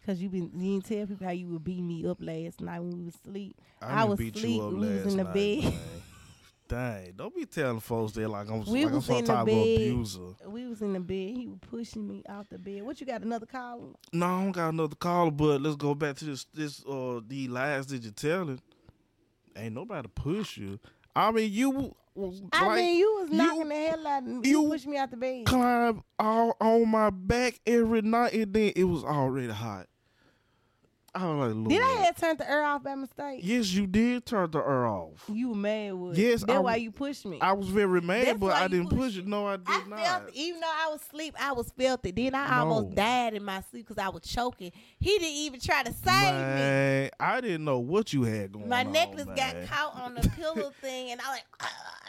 because you been you didn't tell people how you would beat me up last night when we was asleep I, i, was beat asleep you up we last was in the night, bed man. Dang, don't be telling folks that like I'm, we like I'm some type of abuser. we was in the bed he was pushing me out the bed what you got another call No, I don't got another caller, but let's go back to this this uh the lies that you're telling. Ain't nobody push you. I mean, you was I like, mean, you was you knocking the hell out of me. You, you pushed me out the bed. climb all on my back every night, and then it was already hot. I was like. Did I have turned the air off by mistake? Yes, you did turn the air off. You were mad with Yes, That's I why you pushed me. I was very mad, That's but why I you didn't pushed push it. No, I did I not. felt it. Even though I was asleep, I was felt it. Then I No. almost died in my sleep because I was choking. He didn't even try to save me. Man, I didn't know what you had going on. My on. necklace man. got caught on the pillow thing, and I like,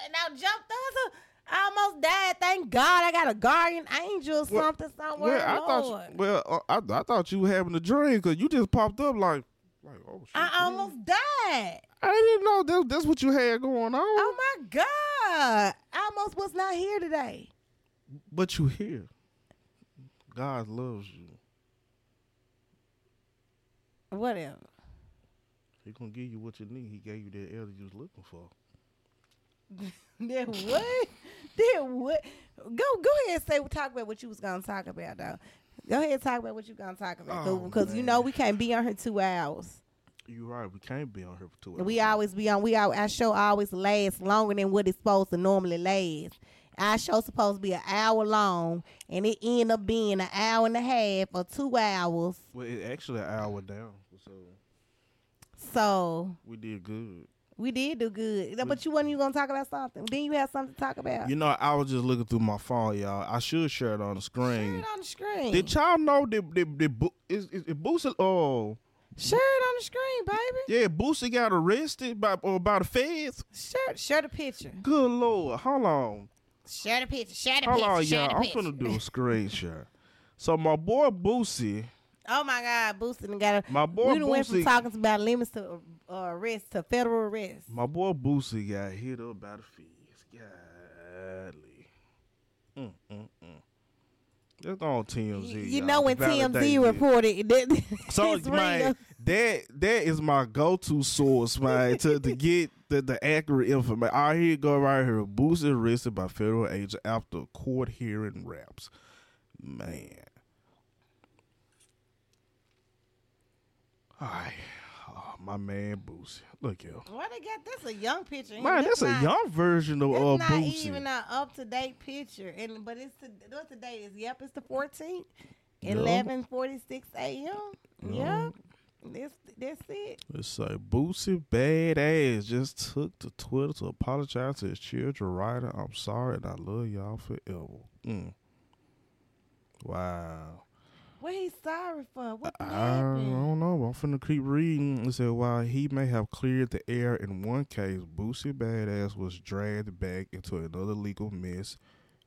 and I jumped up. I almost died. Thank God I got a guardian angel or Well, something somewhere. Well, I Lord. thought. You, well, uh, I, I thought you were having a dream because you just popped up like, like oh shit. I almost died. I didn't know that, that's what you had going on. Oh my God. I almost was not here today. But you here. God loves you. Whatever. He gonna give you what you need. He gave you that elder you was looking for. that what? Then what? Go go ahead and say talk about what you was gonna talk about though. Go ahead and talk about what you gonna talk about Oh, because you know we can't be on here two hours. You're right. We can't be on here for two hours. we always be on. We our, our show always lasts longer than what it's supposed to normally last. Our show supposed to be an hour long, and it end up being an hour and a half or two hours. Well, it actually an hour down, so So we did good. We did do good. But you wasn't you gonna talk about something? Then you had something to talk about. You know, I was just looking through my phone, y'all. I should share it on the screen. Share it on the screen. Did y'all know that that Bo- is is, is Boosie? Oh, Share it on the screen, baby. yeah, Boosie got arrested by or by the feds. Share, share the picture. Good lord, hold on, Share the picture. Share the hold picture. Hold on, y'all. the I'm picture. gonna do a screen share. So my boy Boosie, Oh my God, Boosting got a. My boy we done went from talking about limits to uh, arrest to federal arrest. my boy Boosie got hit up by the feds. Golly. Mm, mm, mm. That's on TMZ. You y'all, know when TMZ it. reported that So man, that that is my go-to source, man, to, to get the, the accurate information. I here go right here. Boosie arrested by federal agent after court hearing wraps. Man. All right. Oh, my man Boosie. Look yo. Why they got this a young picture? Man, that's a not- young version of uh, not even an up to date picture, and but it's the what the date is? Yep, it's the fourteenth, eleven forty six a.m. Yep, that's that's it. Let's say Boosie badass just took to Twitter to apologize to his children. Writer, I'm sorry and I love y'all forever. Mm. Wow. What he sorry for? What I happened? don't know. I'm finna keep reading. It said while he may have cleared the air in one case, Boosie Badass was dragged back into another legal mess,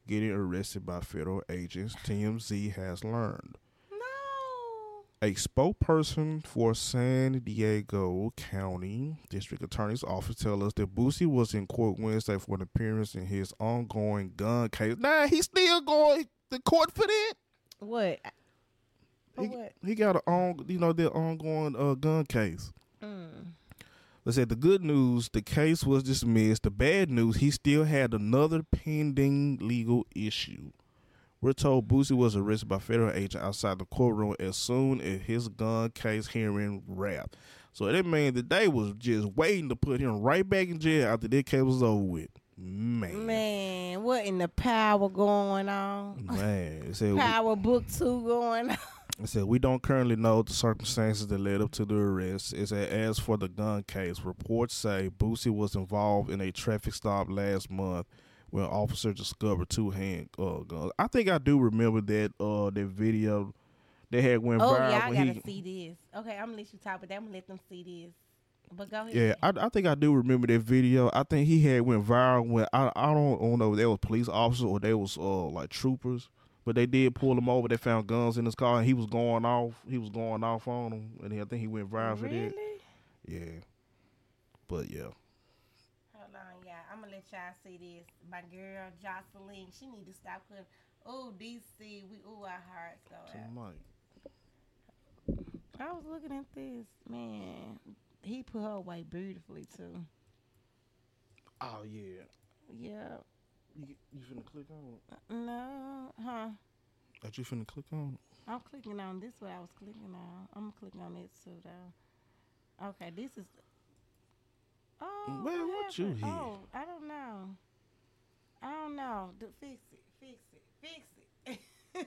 getting arrested by federal agents. TMZ has learned. No. A spokesperson for San Diego County District Attorney's Office tell us that Boosie was in court Wednesday for an appearance in his ongoing gun case. Nah, he's still going to court for that. What? He, he got an on, you know, their ongoing uh, gun case. Let's say the good news, the case was dismissed. The bad news, he still had another pending legal issue. We're told Boosie was arrested by federal agent outside the courtroom as soon as his gun case hearing wrapped. So that means that they was just waiting to put him right back in jail after that case was over with. Man, Man, what in the power going on? man. Said, Power book two going on. It said we don't currently know the circumstances that led up to the arrest. It said as for the gun case, reports say Boosie was involved in a traffic stop last month when officers discovered two hand uh, guns. I think I do remember that uh that video they had went Oh viral. yeah, I gotta he- see this. Okay, I'm gonna let you talk, but I'm gonna let them see this. But go ahead. Yeah, I, I think I do remember that video. I think he had went viral when I I don't, I don't know if they was police officers or they was uh like troopers, but they did pull him over. They found guns in his car and he was going off. He was going off on them, and I think he went viral for that. really? Yeah. But yeah. Hold on, yeah. I'm gonna let y'all see this. My girl Joseline, she need to stop putting. Oh, DC, we ooh our hearts go To out. the. I was looking at this, man. He put her away beautifully too. Oh yeah. Yeah. You, you finna click on it? No, huh? That you finna click on it? I'm clicking on this. What I was clicking on. I'm clicking on it too, though. Okay, this is. Oh, Man, what you hear? Oh, I don't know. I don't know. Do, fix it. Fix it. Fix it.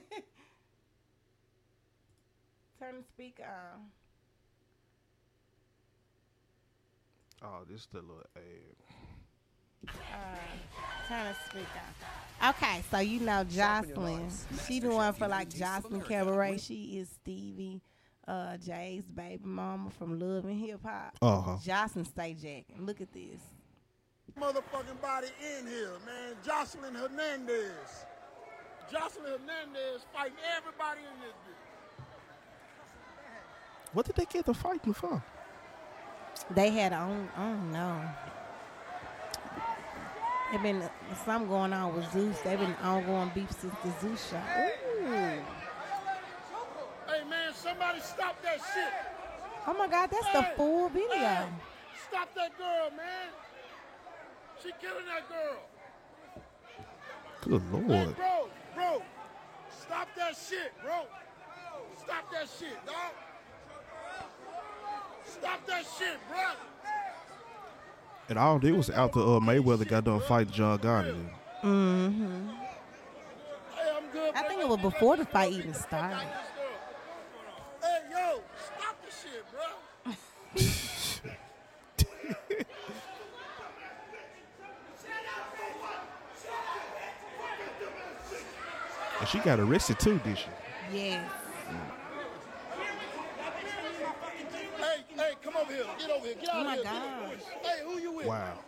Turn the speaker on. Oh, this the little ad. Turn the speaker on. Okay, so you know Joseline. She the one for like Joseline Cabaret. She is Stevie uh, J's baby mama from Love and Hip Hop. Uh-huh. Joseline stay jacking. Look at this. motherfucking body in here, man. Joseline Hernandez. Joseline Hernandez fighting everybody in this bitch. What did they get the fighting for? They had on. I don't know. They been something going on with Zeus. They've been ongoing beef since the Zeus show. Ooh. Hey man, somebody stop that shit. Oh my God, that's the Hey, full video. hey, stop that girl, man. She killing that girl. Good Hey, lord. bro, bro, stop that shit, bro. Stop that shit, dog. Stop that shit, bro. And all this was after uh, Mayweather got done fighting John Gotti. Hey, I'm. I think it was before the fight even started. Hey, yo, stop the shit, bro. And she got arrested too, did she? Yes. Hey, hey, come over here. Get over here. Get out Oh of my here. gosh. Hey, who you with? Wow.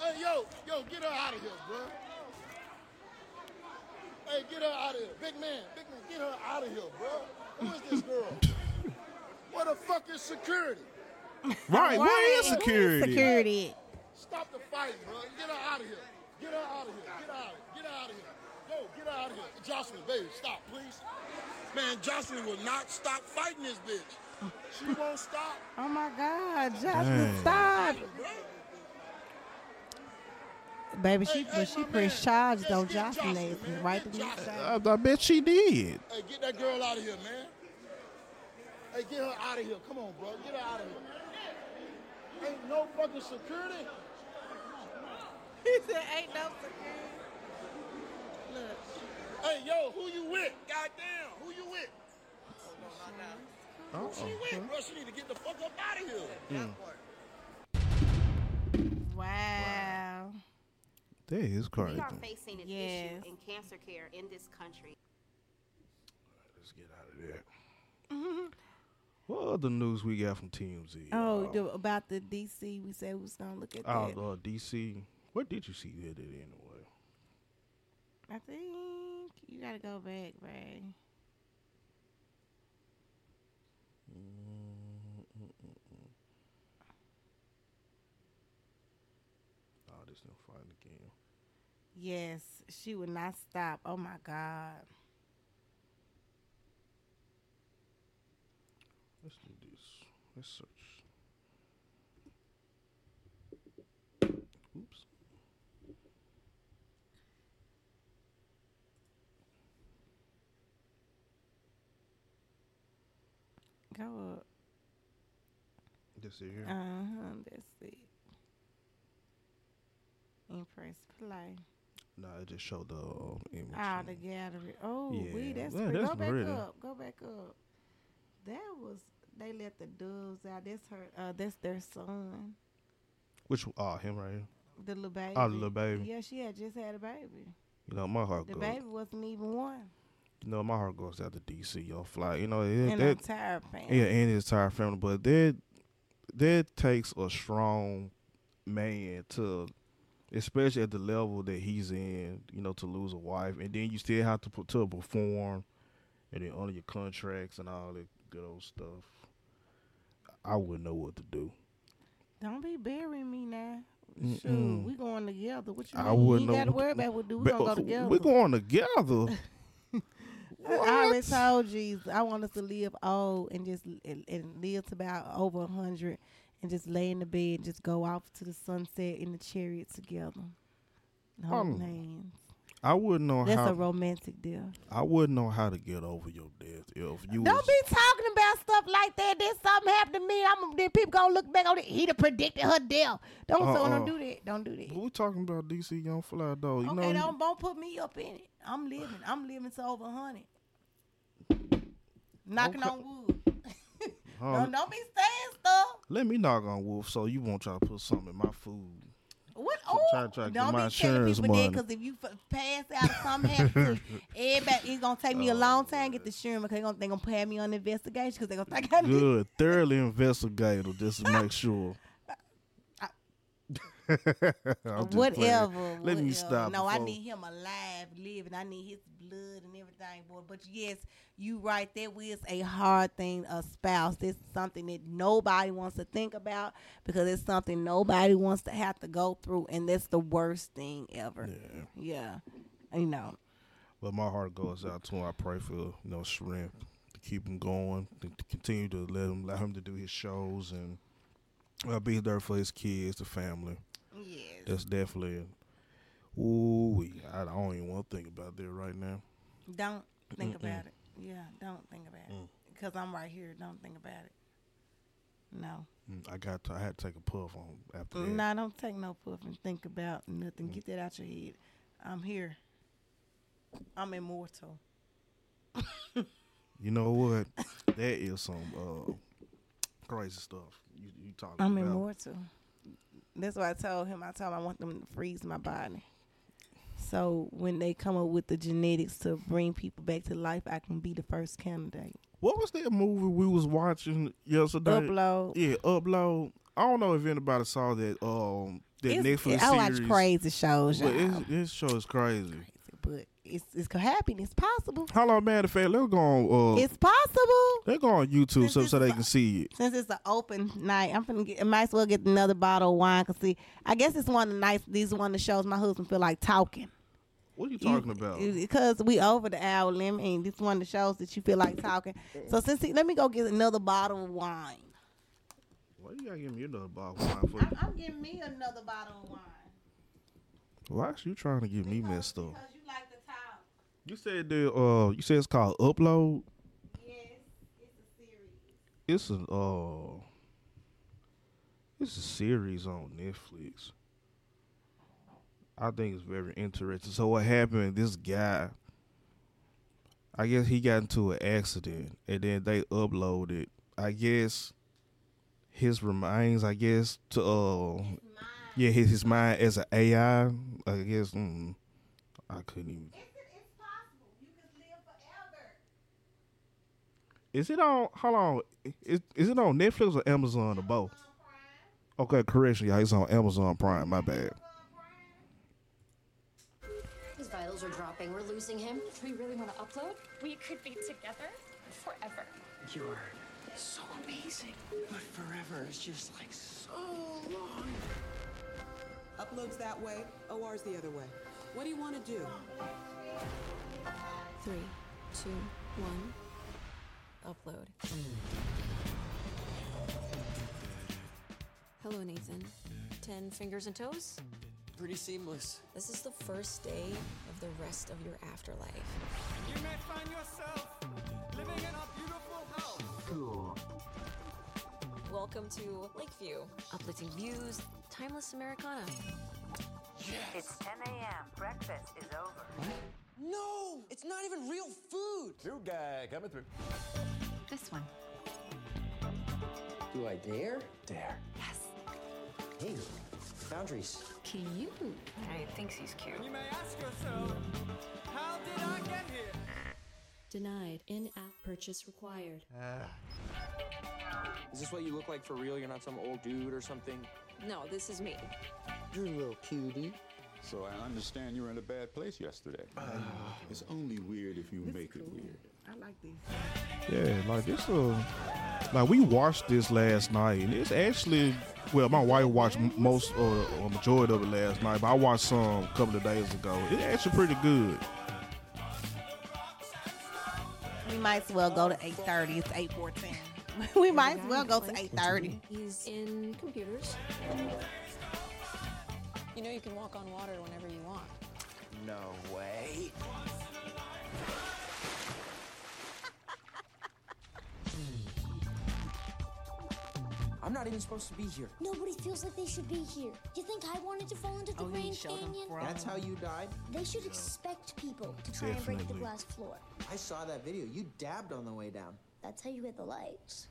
Hey, yo, yo, get her out of here, bro. Hey, get her out of here. Big man, big man, get her out of here, bro. Who is this girl? Where the fuck is security? Right, where is Who security? Security. Stop the fight, bro. Get her out of here. Get her out of here. Get her out of here. Get her out of here. Yo, get her out of here. Joseline, baby, stop, please. Man, Joseline will not stop fighting this bitch. She won't stop. Oh my God, Joseline, Dang. stop. Bro. Baby, she Hey, but she my pressed man, charges just on Joseline Joseline, man. right Get to Joseline. I, I bet she did. Hey, get that girl out of here, man. Hey, get her out of here. Come on, bro. Get her out of here. Ain't no fucking security. He said, "Ain't no security." Look, Hey, yo, who you with? Goddamn, who you with? Uh-oh. Who she with, bro? She need to get the fuck up out of here. wow. That is We crazy. are facing an Yes. issue in cancer care in this country. Let's get out of there. What other news we got from TMZ? Oh, Uh, the, about the DC, we said we was gonna look at oh, that. uh, DC. Where did you see that anyway? I think you gotta go back, Ray. Oh, this no fight again. Yes, she would not stop. Oh my God. Let's do this. Let's search. Oops. Go up. This it here. Uh huh. That's it. And press play. Nah, it just showed the uh, image. Ah, the gallery. Oh, we Yeah, that's, well, pretty. that's Go back pretty. up. Go back up. That was they let the doves out. That's her. Uh, that's their son, Which? Oh, him right here. the little baby. Oh, the little baby. Yeah, she had just had a baby. You know, my heart The goes. baby wasn't even one. You know, my heart goes out to DC. Yo, fly. You know, it, And the that, entire family. yeah, and his entire family. But that that takes a strong man to, especially at the level that he's in. You know, to lose a wife, and then you still have to put to perform, and then honor your contracts and all that good old stuff. I wouldn't know what to do. Don't be burying me now. Mm-mm. Shoot, we going together. What you I mean? wouldn't You know got to worry about what do. We gonna go uh, together. We're going together. I already What? told you I want us to live old and just and, and live to about over a hundred and just lay in the bed and just go off to the sunset in the chariot together. and Hold Um, hands. I wouldn't know That's how. That's a romantic deal. I wouldn't know how to get over your death if you. Don't be talking about stuff like that. Then something happened to me. I'm then people gonna look back on it. He'd have predicted her death. Don't Uh-uh. don't do that. Don't do that. We talking about DC Young Fly though. You okay, know, don't don't put me up in it. I'm living. I'm living to over hundred. Knocking Okay. on wood. Don't, um, don't be saying stuff. let me knock on wolf so you won't try to put something in my food. What? Oh, try- try oh, to get don't my be telling people that because if you f- pass out or something happens everybody, it's gonna take me a long oh, time to get the insurance because they gonna, they gonna me on investigation because they're gonna think I did. Good, thoroughly investigated just to make sure. Just playing. whatever. Let me stop. No, I need him alive, living. I need his blood and everything, boy. But yes, you right. That is a hard thing. A spouse. It's something that nobody wants to think about because it's something nobody wants to have to go through, and that's the worst thing ever. Yeah. Yeah, you know. But my heart goes out to him. I pray for you know strength to keep him going, to, to continue to let him allow him to do his shows and uh, be there for his kids, the family. Yes. That's definitely. Ooh, I don't even want to think about that right now. Don't think about it. Yeah, don't think about it. Because I'm right here. Don't think about it. No. Mm, I got. To, I had to take a puff on after that. Nah, don't take no puff and think about nothing. Get that out your head. I'm here. I'm immortal. You know what? that is some uh, crazy stuff. You, you talking about I'm immortal. That's why I told him. I told him I want them to freeze my body. So when they come up with the genetics to bring people back to life, I can be the first candidate. What was that movie we was watching yesterday? Upload. Yeah, upload. I don't know if anybody saw that. Um, that It's- Netflix I watch crazy shows, y'all. it's, this show is crazy. Crazy, but it's it's happening. It's possible. How long, man? The fact they're going. Uh, It's possible. they're going on YouTube so, so they can see it. Since it's an open night, I'm finna get. I might as well get another bottle of wine. Cause see, I guess it's one of the nights. These are one of the shows my husband feel like talking. What are you talking about? Because we over the hour limit, and this one of the shows that you feel like talking. So since he, let me go get another bottle of wine. Why you gotta give me another bottle of wine for? I'm, I'm getting me another bottle of wine. Why is you trying to get me messed up? Because you like. You said the uh, you said it's called Upload. Yes, it's a series. It's an uh, it's a series on Netflix. I think it's very interesting. So what happened? This guy, I guess he got into an accident, and then they uploaded. I guess his remains. I guess to uh, yeah, his his mind as an AI. I guess mm, I couldn't even. It's, it's possible. You can live forever. Is it on? How long? Is, is it on Netflix or Amazon or both? Okay, correction, y'all. It's on Amazon Prime. My bad. His vitals are dropping. We're losing him. Do we really want to upload? We could be together forever. You're so amazing. But forever is just like so long. Uploads that way, OR's the other way. What do you want to do? Three, two, one. Upload. Hello, Nathan. Ten fingers and toes? Pretty seamless. This is the first day of the rest of your afterlife. You may find yourself living in a beautiful house. Welcome to Lakeview. Uplifting views, timeless Americana. Yes. It's 10 a.m. Breakfast is over. No, it's not even real food. New guy coming through. This one. Do I dare? Dare. Yes. Hey, boundaries. Cute. He thinks he's cute. You may ask yourself, how did I get here? Denied. In-app purchase required. Ah. Is this what you look like for real? You're not some old dude or something? No, this is me. You're a little cutie. So I understand you were in a bad place yesterday. it's only weird if you make it weird. I like these. Yeah, like this. Uh, like we watched this last night, and it's actually well, my wife watched m- most or a majority of it last night, but I watched some a couple of days ago. It's actually pretty good. We might as well go to 8.30. It's 8.14. we might as well go to 8.30. He's in computers. You know you can walk on water whenever you want. No way. I'm not even supposed to be here. Nobody feels like they should be here. You think I wanted to fall into the Oh, Grand Canyon? That's how you died? They should expect people to try and break the glass floor. I saw that video. You dabbed on the way down. That's how you hit the lights.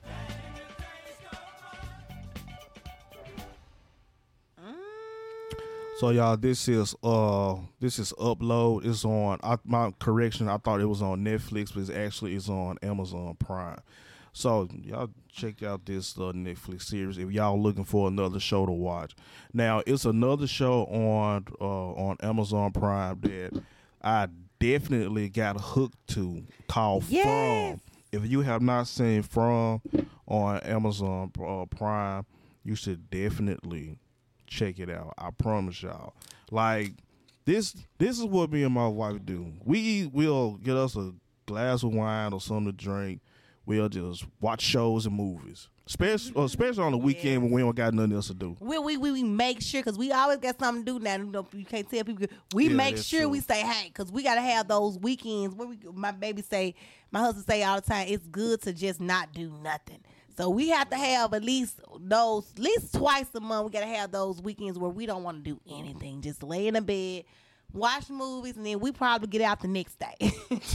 So y'all, this is uh, this is upload. It's on. I, my correction. I thought it was on Netflix, but it's actually it's on Amazon Prime. So y'all check out this uh, Netflix series if y'all looking for another show to watch. Now it's another show on uh, on Amazon Prime that I definitely got hooked to called Yes. From. If you have not seen From on Amazon uh, Prime, you should definitely check it out. I promise y'all. Like this this is what me and my wife do. We will get us a glass of wine or something to drink. We'll just watch shows and movies. Especially, uh, especially on the weekend when we don't got nothing else to do. We, we, we, we make sure because we always got something to do now. You, know, you can't tell people. We Yeah, make sure true. we say hey because we gotta have those weekends where we. My baby say, my husband say all the time, it's good to just not do nothing. So we have to have at least those, at least twice a month. We gotta have those weekends where we don't want to do anything, just lay in the bed, watch movies, and then we probably get out the next day.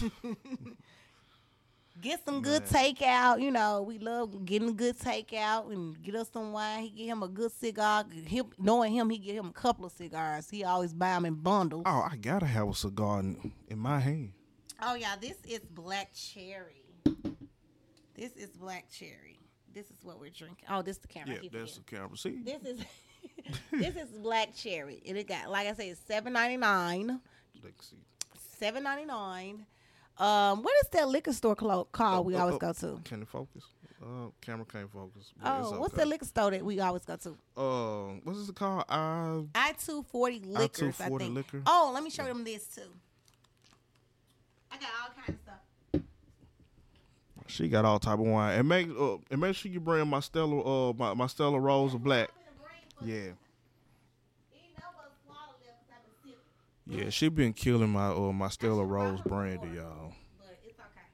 Get some good takeout. You know, we love getting good takeout and get us some wine. He get him a good cigar. Him, knowing him, he get him a couple of cigars. He always buy them in bundles. Oh, I gotta have a cigar in, in my hand. Oh yeah, this is black cherry. This is black cherry. This is what we're drinking. Oh, this is the camera. I Yeah, that's the camera. See, This is this is black cherry, and it got like I said, it's seven ninety nine. Seven ninety nine. Um, what is that liquor store clo- called we Oh, always oh, go to? Can it focus? Uh, camera can't focus. Oh, what's okay. that liquor store that we always go to? Uh, what's this called? Uh, I two forty liquors. I I-240 liquor? Oh, let me show them this too. I got all kinds of stuff. She got all type of wine, and make uh, and make sure you bring my Stella uh my, my Stella Rosa of Black. Yeah, yeah, she been killing my uh my Stella Rosa brandy, y'all. But it's okay.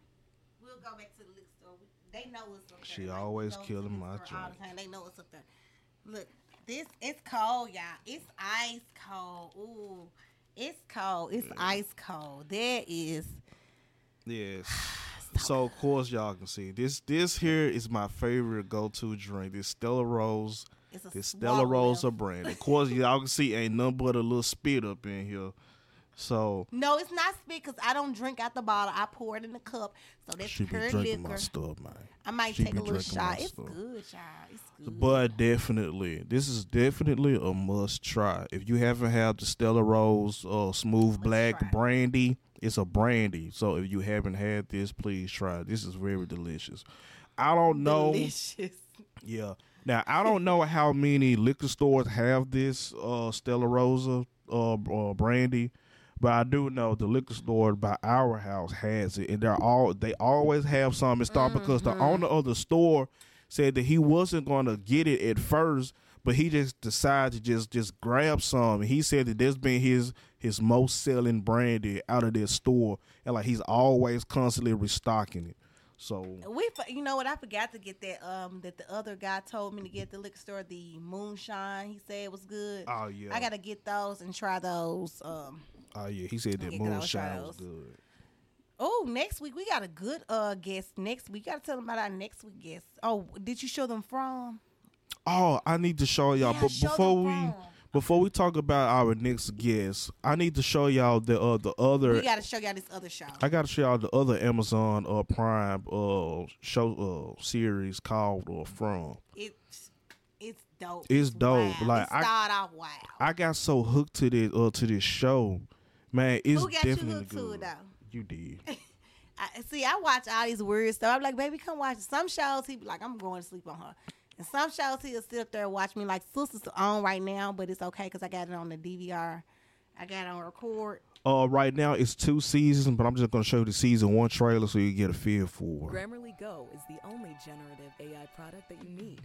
We'll go back to the liquor store. They know it's up there. She Like, always killing my store all the drink. time. They know it's up there. Look, this it's cold, y'all. It's ice cold. Ooh, it's cold. It's ice cold. There is. Yes. So of course y'all can see this. This here is my favorite go to drink. This Stella Rosa. It's a This Stella Rosa of brand. Of course y'all can see ain't nothing but a little spit up in here. So No, it's not spit because I don't drink out the bottle. I pour it in the cup. So that's she drinking liquor. my stuff, man. I might She take a little shot. It's stuff. good, y'all. It's good. But definitely, this is definitely a must try. If you haven't had the Stella Rosa uh, Smooth Black Brandy, it's a brandy. So if you haven't had this, please try. it. This is very delicious. I don't know. Delicious. Yeah. Now I don't know how many liquor stores have this uh, Stella Rosa uh, uh, brandy, but I do know the liquor store by our house has it, and they're all they always have some in stock because the owner of the store said that he wasn't going to get it at first, but he just decided to just just grab some. And he said that this been his his most selling brandy out of this store, and like he's always constantly restocking it. So We, you know what? I forgot to get that. Um, that the other guy told me to get the liquor store. The moonshine. He said it was good. Oh, yeah. I gotta get those and try those. Um. oh yeah, he said that Yeah, 'cause I was moonshine was good. Oh, next week we got a good uh guest. Next week, gotta tell them about our next week guest. Oh, did you show them from? Oh, I need to show y'all. Yeah, but show before we from. Before we talk about our next guest, I need to show y'all the uh, the other. We gotta show y'all this other show. I got to show y'all the other Amazon uh, Prime uh show uh series called uh, From. It's it's dope. It's dope. Wow. Like, it I- start off wow. I got so hooked to this uh to this show, man. It's Who got you definitely hooked to good. it though? You did. I, see, I watch all these weird stuff. I'm like, baby, come watch. Some shows he be like, I'm going to sleep on her. And some shows he'll sit up there and watch me. Like Sisters on right now, but it's okay because I got it on the DVR. I got it on record. Uh, right now it's two seasons, but I'm just gonna show you the season one trailer so you get a feel for. it. Grammarly Go is the only generative AI product that you need.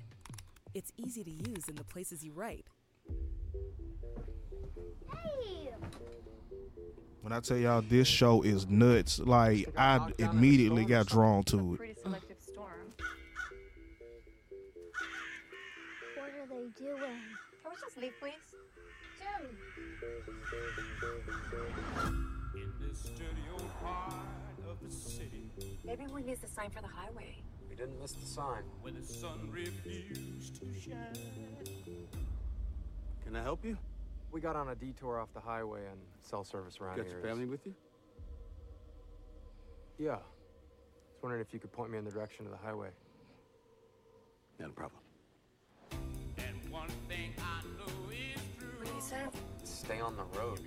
It's easy to use in the places you write. Hey. When I tell y'all this show is nuts, like I immediately got drawn to it. Can we leave, please? Jim! In this dirty old part of the city, Maybe we missed the sign for the highway. We didn't miss the sign. where the sun refused to shine. Can I help you? We got on a detour off the highway and cell service around Got here. your family with you? Yeah. I was wondering if you could point me in the direction of the highway. Not a problem. One thing I know is true. What do you say? Stay on the road.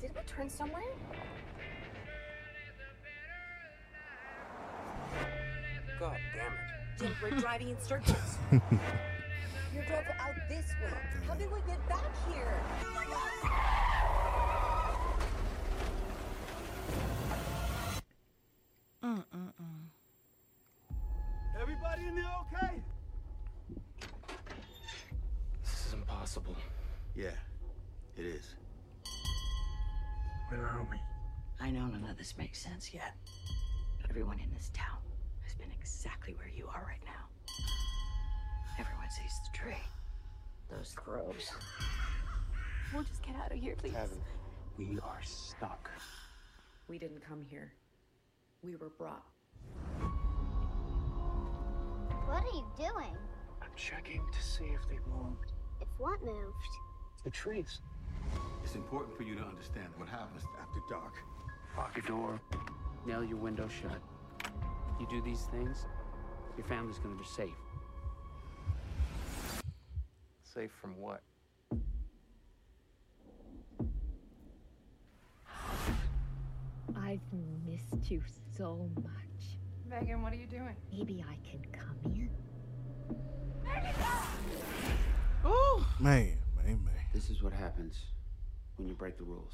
Did we turn somewhere? God damn it. Jim, we're driving in circles. you drove out this way. How did we get back here? Mm-mm-mm. Everybody in there okay? This is impossible. Yeah, it is. Where are we? I know none of this makes sense yet. Everyone in this town has been exactly where you are right now. Everyone sees the tree. Those crows. We'll just get out of here, please. Heaven. We are stuck. We didn't come here. We were brought. What are you doing? I'm checking to see if they moved. If what moved? The trees. It's important for you to understand what happens after dark. Lock your door. Nail your window shut. You do these things, your family's gonna be safe. Safe from what? I've missed you so much. Megan, what are you doing? Maybe I can come in. Ooh. Man, man, man. This is what happens when you break the rules.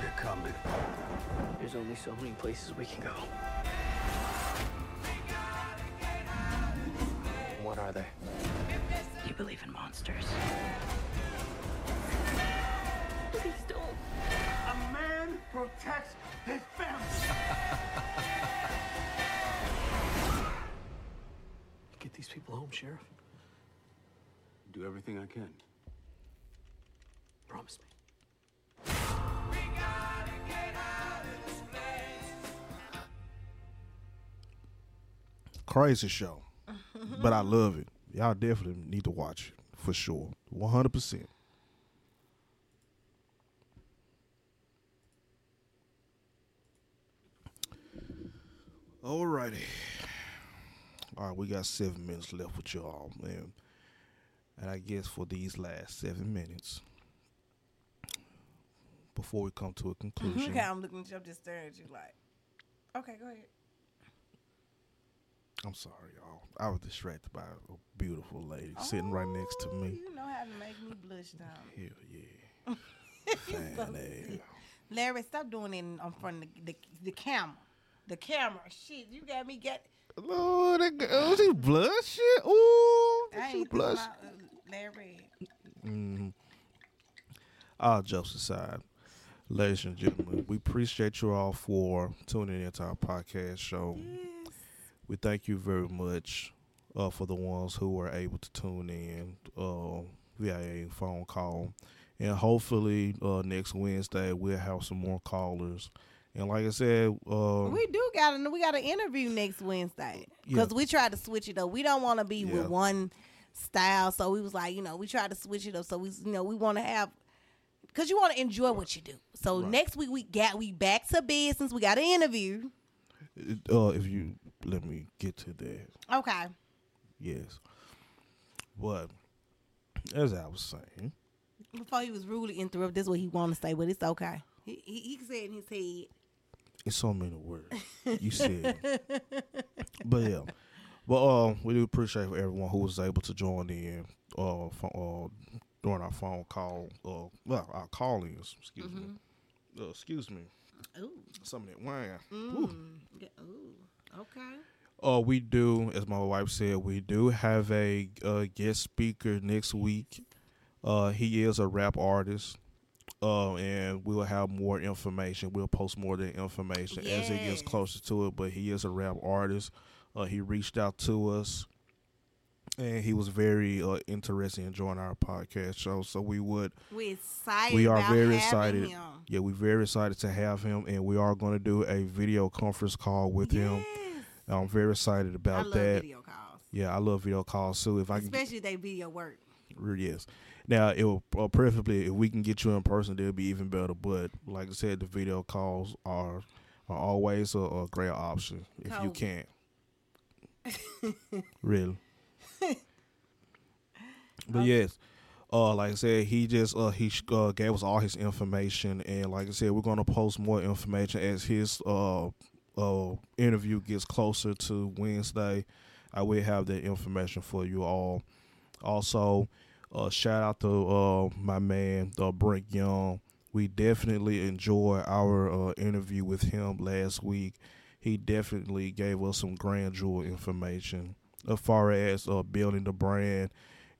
They're coming. There's only so many places we can go. What are they? You believe in monsters. Protects his family. Get these people home, Sheriff. Do everything I can. Promise me. Crazy show, but I love it. Y'all definitely need to watch it for sure, one hundred percent. Alrighty. All right, we got seven minutes left with y'all, man. And I guess for these last seven minutes, before we come to a conclusion, Okay, I'm looking at you. I'm just staring at you like, okay, go ahead. I'm sorry, y'all. I was distracted by a beautiful lady sitting right next to oh, me. You know how to make me blush down. Hell yeah. You so Larry, stop doing it in in front of the, the, the camera. The camera. Shit, you got me get. Lord, that girl, she blushing. Ooh, I she blush. blush. My, uh, Larry. Mm-hmm. All jokes aside, ladies and gentlemen, we appreciate you all for tuning into our podcast show. We thank you very much uh, for the ones who were able to tune in uh, via a phone call. And hopefully uh, next Wednesday we'll have some more callers. And like I said, uh, we do got a, we got an interview next Wednesday Yeah. because we tried to switch it up. We don't want to be Yeah. with one style, so we was like, you know, we tried to switch it up. So we, you know, we want to have because you want to enjoy what you do. So next week we got we back to business. We got an interview. uh, if you let me get to that. Okay. Yes. But as I was saying, Before he was rudely interrupted, this is what he wanted to say, but it's okay. He, he, he said in his head. It's so many words you said. but yeah. But uh, we do appreciate everyone who was able to join in uh, pho- uh during our phone call uh well our call-ins, excuse me. Uh, excuse me. Ooh. Some of that wine. Ooh. Mm. Yeah, Ooh. Okay. Uh, we do, as my wife said, we do have a uh, guest speaker next week. Uh, he is a rap artist. Uh, and we'll have more information. We'll post more of the information as it gets closer to it. But he is a rap artist. Uh, he reached out to us, and he was very uh, interested in joining our podcast show. So we would We're excited. we are very excited. Him. Yeah, we're very excited to have him, and we are going to do a video conference call with him. I'm very excited about that. video calls. Yeah, I love video calls too. If I can, especially they video work. yes. Now it will uh, preferably if we can get you in person, it'll be even better. But like I said, the video calls are are always a, a great option if you can't. really. But yes, uh, like I said, he just uh he uh, gave us all his information, and like I said, we're gonna post more information as his uh uh interview gets closer to Wednesday. I will have that information for you all. Also, uh, shout out to uh my man uh, Brent Young. We definitely enjoyed our uh, interview with him last week. He definitely gave us some grand jewel information as far as uh, building the brand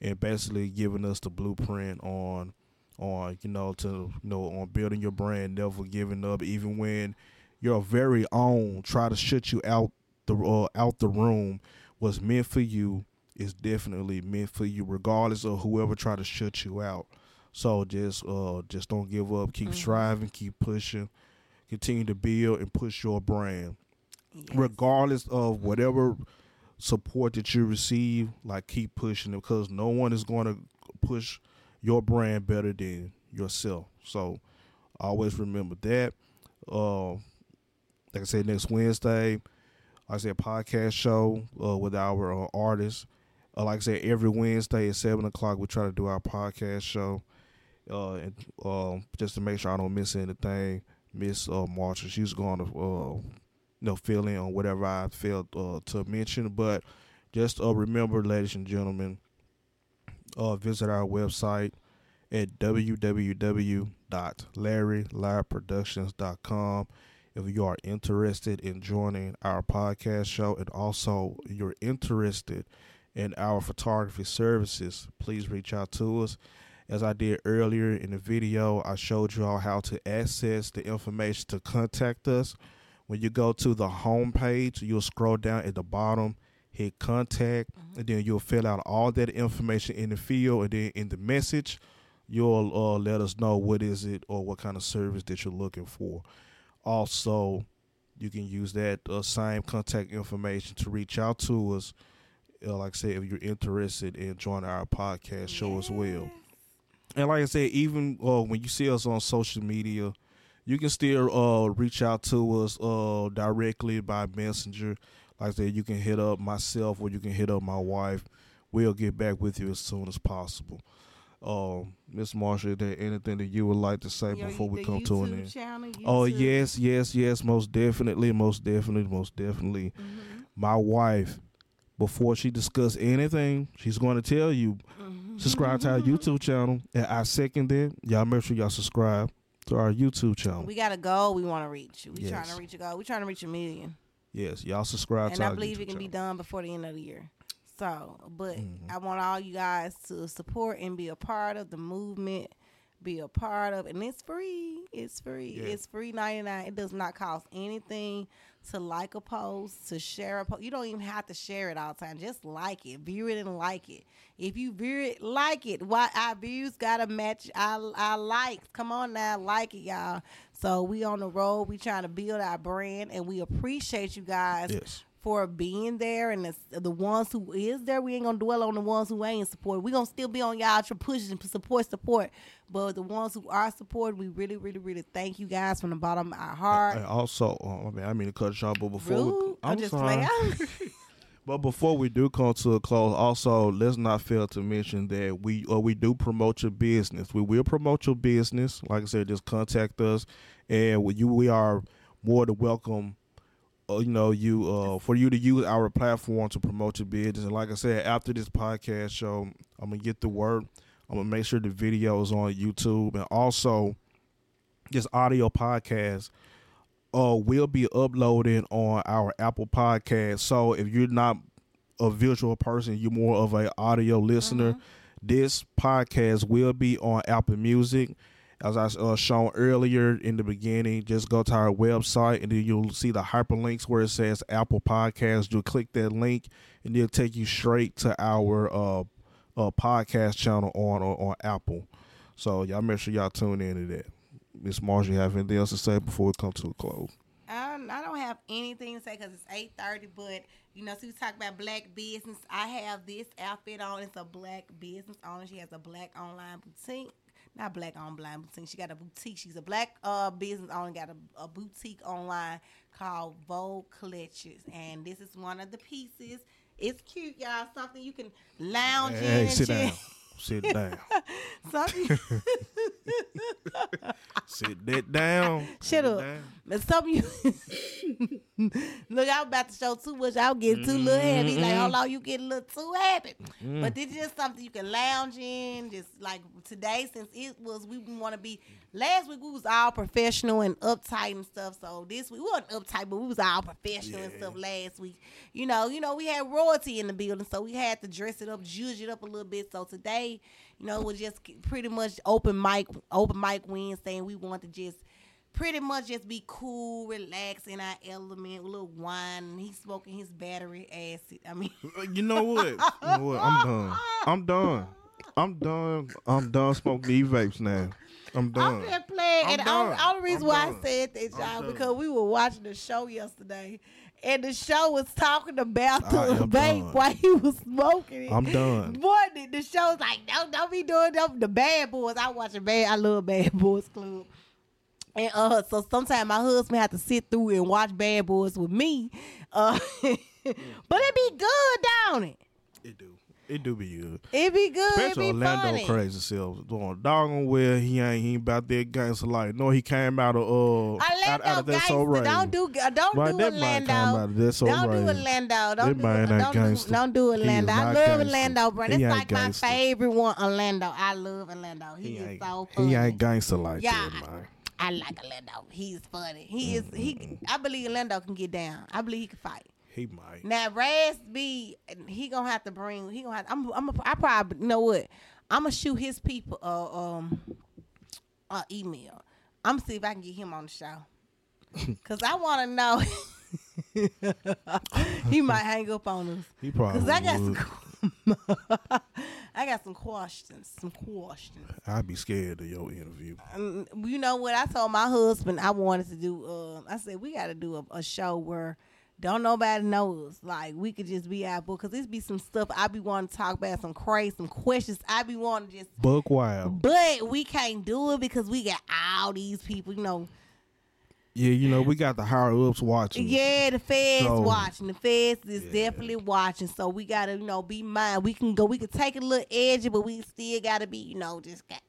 and basically giving us the blueprint on on you know to you know on building your brand, never giving up, even when your very own try to shut you out the uh, out the room. was meant for you is definitely meant for you, regardless of whoever try to shut you out. So just uh just don't give up. Keep striving. Keep pushing. Continue to build and push your brand, regardless of whatever support that you receive. Like keep pushing it because no one is going to push your brand better than yourself. So always remember that. Uh, like I said, next Wednesday, like I said, podcast show uh, with our uh, artists. Uh, like I said, every Wednesday at seven o'clock, we try to do our podcast show, uh, and uh, just to make sure I don't miss anything. Miss uh, Marsha, she's going to uh, you know fill in on whatever I failed uh, to mention. But just uh, remember, ladies and gentlemen, uh, visit our website at www.larryliveproductions.com if you are interested in joining our podcast show and also you're interested in our photography services, please reach out to us. As I did earlier in the video, I showed you all how to access the information to contact us. When you go to the home page, you'll scroll down at the bottom, hit contact, and then you'll fill out all that information in the field, and then in the message, you'll uh, let us know what is it or what kind of service that you're looking for. Also, you can use that uh, same contact information to reach out to us. Uh, like I said, if you're interested in joining our podcast show as well. And like I said, even uh, when you see us on social media, you can still uh, reach out to us uh, directly by messenger. Like I said, you can hit up myself or you can hit up my wife. We'll get back with you as soon as possible. Um, Miss Marsha, is there anything that you would like to say Your- before we come to an end? channel, Oh yes, yes, yes, most definitely, most definitely, most definitely. Mm-hmm. My wife, before she discuss anything, she's going to tell you Mm-hmm. subscribe to our YouTube channel, and I second it. Y'all make sure y'all subscribe to our YouTube channel. We got a goal we want to reach. We trying to reach a goal. We trying to reach a million, yes, y'all subscribe channel. and I believe YouTube it can be done before the end of the year. So, but Mm-hmm. I want all you guys to support and be a part of the movement. Be a part of, and it's free. It's free. Yeah. It's free ninety nine. It does not cost anything to like a post, to share a post. You don't even have to share it all the time. Just like it, view it, and like it. If you view it, like it. Why our views gotta match our our likes. Come on now, like it, y'all. So we on the road. We trying to build our brand, and we appreciate you guys Yes. For being there and the, the ones who is there we ain't gonna dwell on the ones who ain't support we gonna still be on y'all to push and support support but the ones who are supporting we really really really thank you guys from the bottom of our heart And also, uh, I mean, I mean to cut y'all but before we, Rude. I'm I'm just sorry. But before we do come to a close, also let's not fail to mention that we or we do promote your business. We will promote your business. Like I said, just contact us, and we- you we are more than welcome. Uh, you know, you uh, for you to use our platform to promote your business. And like I said, after this podcast show, I'm gonna get the word. I'm gonna make sure the video is on YouTube, and also this audio podcast uh will be uploaded on our Apple podcast. So if you're not a visual person, you're more of a audio listener, this podcast will be on Apple Music. As I uh, shown earlier in the beginning, just go to our website and then you'll see the hyperlinks where it says Apple Podcast. You'll click that link and it'll take you straight to our uh, uh podcast channel on on, Apple. So y'all make sure y'all tune in to that. Miss you have anything else to say before we come to a close? I, I don't have have anything to say because it's eight thirty. But you know, so we talk about black business. I have this outfit on. It's a black business owner. She has a black online boutique. Not black online boutique. She got a boutique. She's a black uh business owner. Got a, a boutique online called Vogue Collections, and this is one of the pieces. It's cute, y'all. Something you can lounge in. Hey, sit down. Sit down. Something. Sit that down. Shut Sit up. down. But some of you look, I'm about to show too much. I'll get too little heavy. Like, hold on, you get a little too happy. Mm. But this is just something you can lounge in. Just like today, since it was, we want to be. Last week we was all professional and uptight and stuff. So this week we wasn't uptight, but we was all professional and stuff. Last week, you know, you know, we had royalty in the building, so we had to dress it up, judge it up a little bit. So today, you know, it was just pretty much open mic, open mic Wednesday, and we want to just pretty much just be cool, relax in our element, a little wine. He's smoking his battery acid. I mean, uh, You know what? You know what? I'm done. I'm done. I'm done. I'm done smoking these vapes now. I'm done. I'm just playing. I'm and the only, reason I'm why done. I said that, y'all, because we were watching the show yesterday, and the show was talking about I the am vape done. while he was smoking it. I'm done. Boy, the, the show's like, don't, don't be doing them, the bad boys. I watch a bad, I love Bad Boys Club. And uh, so sometimes my husband have to sit through and watch Bad Boys with me. Uh, but it be good, don't it? It do. It do be good. It be good. Especially it be Orlando funny. crazy self. Doing doggone well, he ain't he ain't about that gangster life. No, he came out of uh out, Orlando out of that gangster. so right. Don't do uh, don't Right, do Orlando. came out of that so don't do right. Orlando. Don't do man don't do, don't do Orlando. I love gangster. Orlando, bro. He That's like gangster. my favorite one. Orlando. I love Orlando. He, He is so funny. he ain't gangster like Yeah. that, man. I like Orlando. He's funny. He is he. I believe Orlando can get down. I believe he can fight. He might. Now Raz B, he gonna have to bring. He gonna have. I'm. I'm. A, I probably you know what. I'm gonna shoot his people. Uh, um. Uh, email. I'm gonna see if I can get him on the show. Cause I want to know. he might hang up on us. He probably Cause I got would. some. I got some questions. Some questions. I'd be scared of your interview. Um, you know what? I told my husband I wanted to do. Uh, I said we got to do a, a show where don't nobody know us. Like we could just be out, because this be some stuff I be wanting to talk about, some crazy, some questions I be wanting to just. book wild. But we can't do it because we got all these people. You know, Yeah, you know, we got the higher ups watching. yeah, the feds So- watching. The feds is definitely watching. So we gotta, you know, be mind. We can go. We can take a little edgy, but we still gotta be, you know, just got.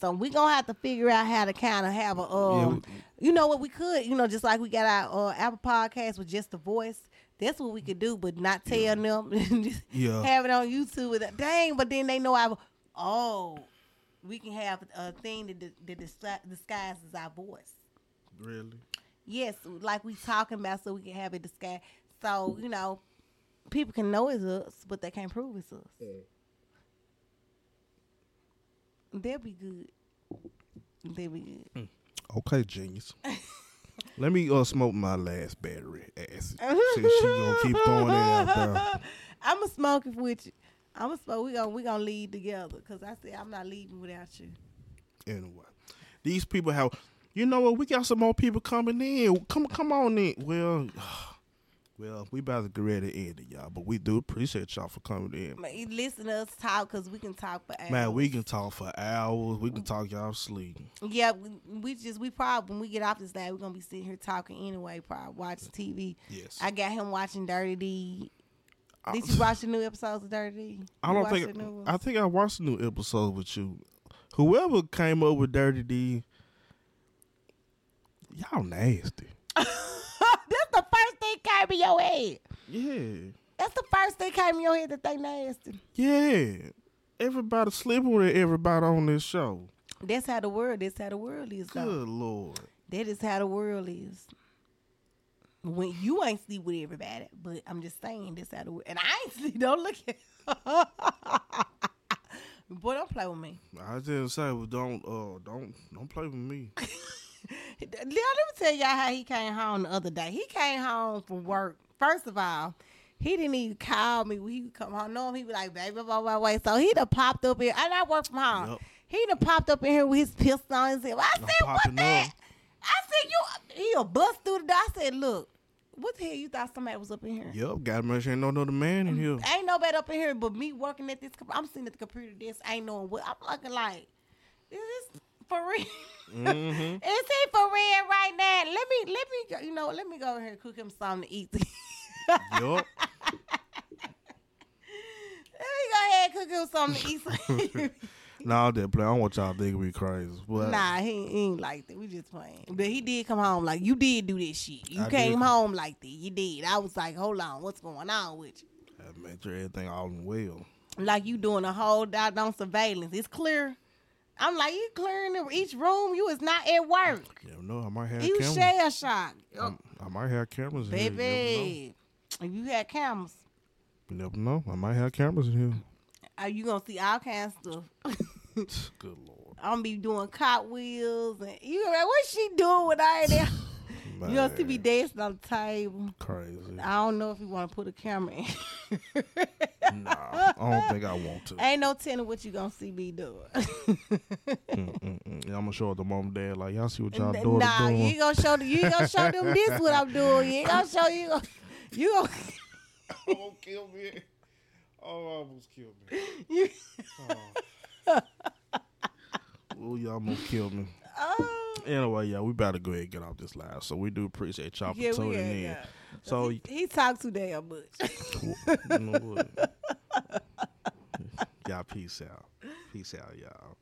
So we gonna have to figure out how to kind of have a, um, you know what we could, you know, just like we got our uh, Apple podcast with just the voice. That's what we could do, but not tell them. just Yeah. have it on YouTube. With dang, but then they know I. Oh, we can have a thing that, that disgu- disguises our voice. Really? Yes, like we talking about, so we can have it disguised. So you know, people can know it's us, but they can't prove it's us. They'll be good. They'll be good. Okay, genius. Let me uh smoke my last battery acid. Since she gonna keep throwing it out there. I'm gonna smoke it with you. I'm gonna smoke. We gonna we gonna lead together because I said I'm not leaving without you. Anyway, these people have. You know what? We got some more people coming in. Come, come on in. Well, well, we about to get ready to end it, y'all. But we do appreciate y'all for coming in. Man, you Listen to us talk because we can talk for hours. Man, we can talk for hours. We can talk y'all sleep. Yeah, we, we just we probably when we get off this day, we're gonna be sitting here talking anyway. Probably watching TV. Yes. I got him watching Dirty D. Did you watch the new episodes of Dirty D? I You don't think. the new ones? I think I watched the new episode with you. Whoever came up with Dirty D, y'all nasty. That's the first thing came in your head. Yeah. That's the first thing came in your head that they nasty. Yeah. Everybody sleeping with everybody on this show. That's how the world. That's how the world is. Though. Good lord. That is how the world is. When you ain't sleep with everybody, but I'm just saying this how the world. And I ain't sleep. Don't look at. Boy, don't play with me. I just say, well, don't, uh, don't, don't play with me. Let me tell y'all how he came home the other day. He came home from work. First of all, he didn't even call me when he would come home. No, he was like, baby, blah, blah, blah. So he done popped up here. And I work from home. Yep. He done popped up in here with his pistol on his hip. I said, what that? up. I said, you, he'll bust through the door. I said, look, What the hell you thought somebody was up in here? Yep, gotta make ain't no other man in here. Ain't nobody up in here but me working at this. I'm sitting at the computer desk. Ain't knowing what. I'm looking like, is this for real? Mhm. Is he for real right now? Let me, let me, go, you know, let me go over here and cook him something to eat. yup. let me go ahead and cook him something to eat. nah, that play. I don't want y'all to think we crazy. But nah, he, ain't- he ain't like that. We just playing. But he did come home like you did do this shit. You I came did. home like that. You did. I was like, hold on, what's going on with you? I make sure everything all well. Like you doing a whole doggone surveillance. It's clear. I'm like, you clearing the- each room. You is not at work. You never know. I might have You cameras. shell shock. I'm- I might have cameras in here. Baby, if you had cameras, You never know. You. I might have cameras in here. are you gonna see all kinds of stuff? Good lord. I'm gonna be doing cartwheels and you like, what's she doing with all that? You gonna see me dancing on the table. Crazy. I don't know if you want to put a camera in. Nah, I don't think I want to. Ain't no telling what you gonna see me doing. Yeah, I'm gonna show it to mom and dad. Like y'all see what y'all doing. nah, you ain't gonna show them. You ain't gonna show them this what I'm doing. You ain't gonna show you. You gonna. almost killed me. Oh, almost killed me. Oh, You, Oh, you almost killed me. Oh, Anyway, yeah, we better go ahead and get off this live. So we do appreciate y'all for yeah, we tuning in. yeah. So he, he talks too damn much. you know what? y'all peace out. Peace out, y'all.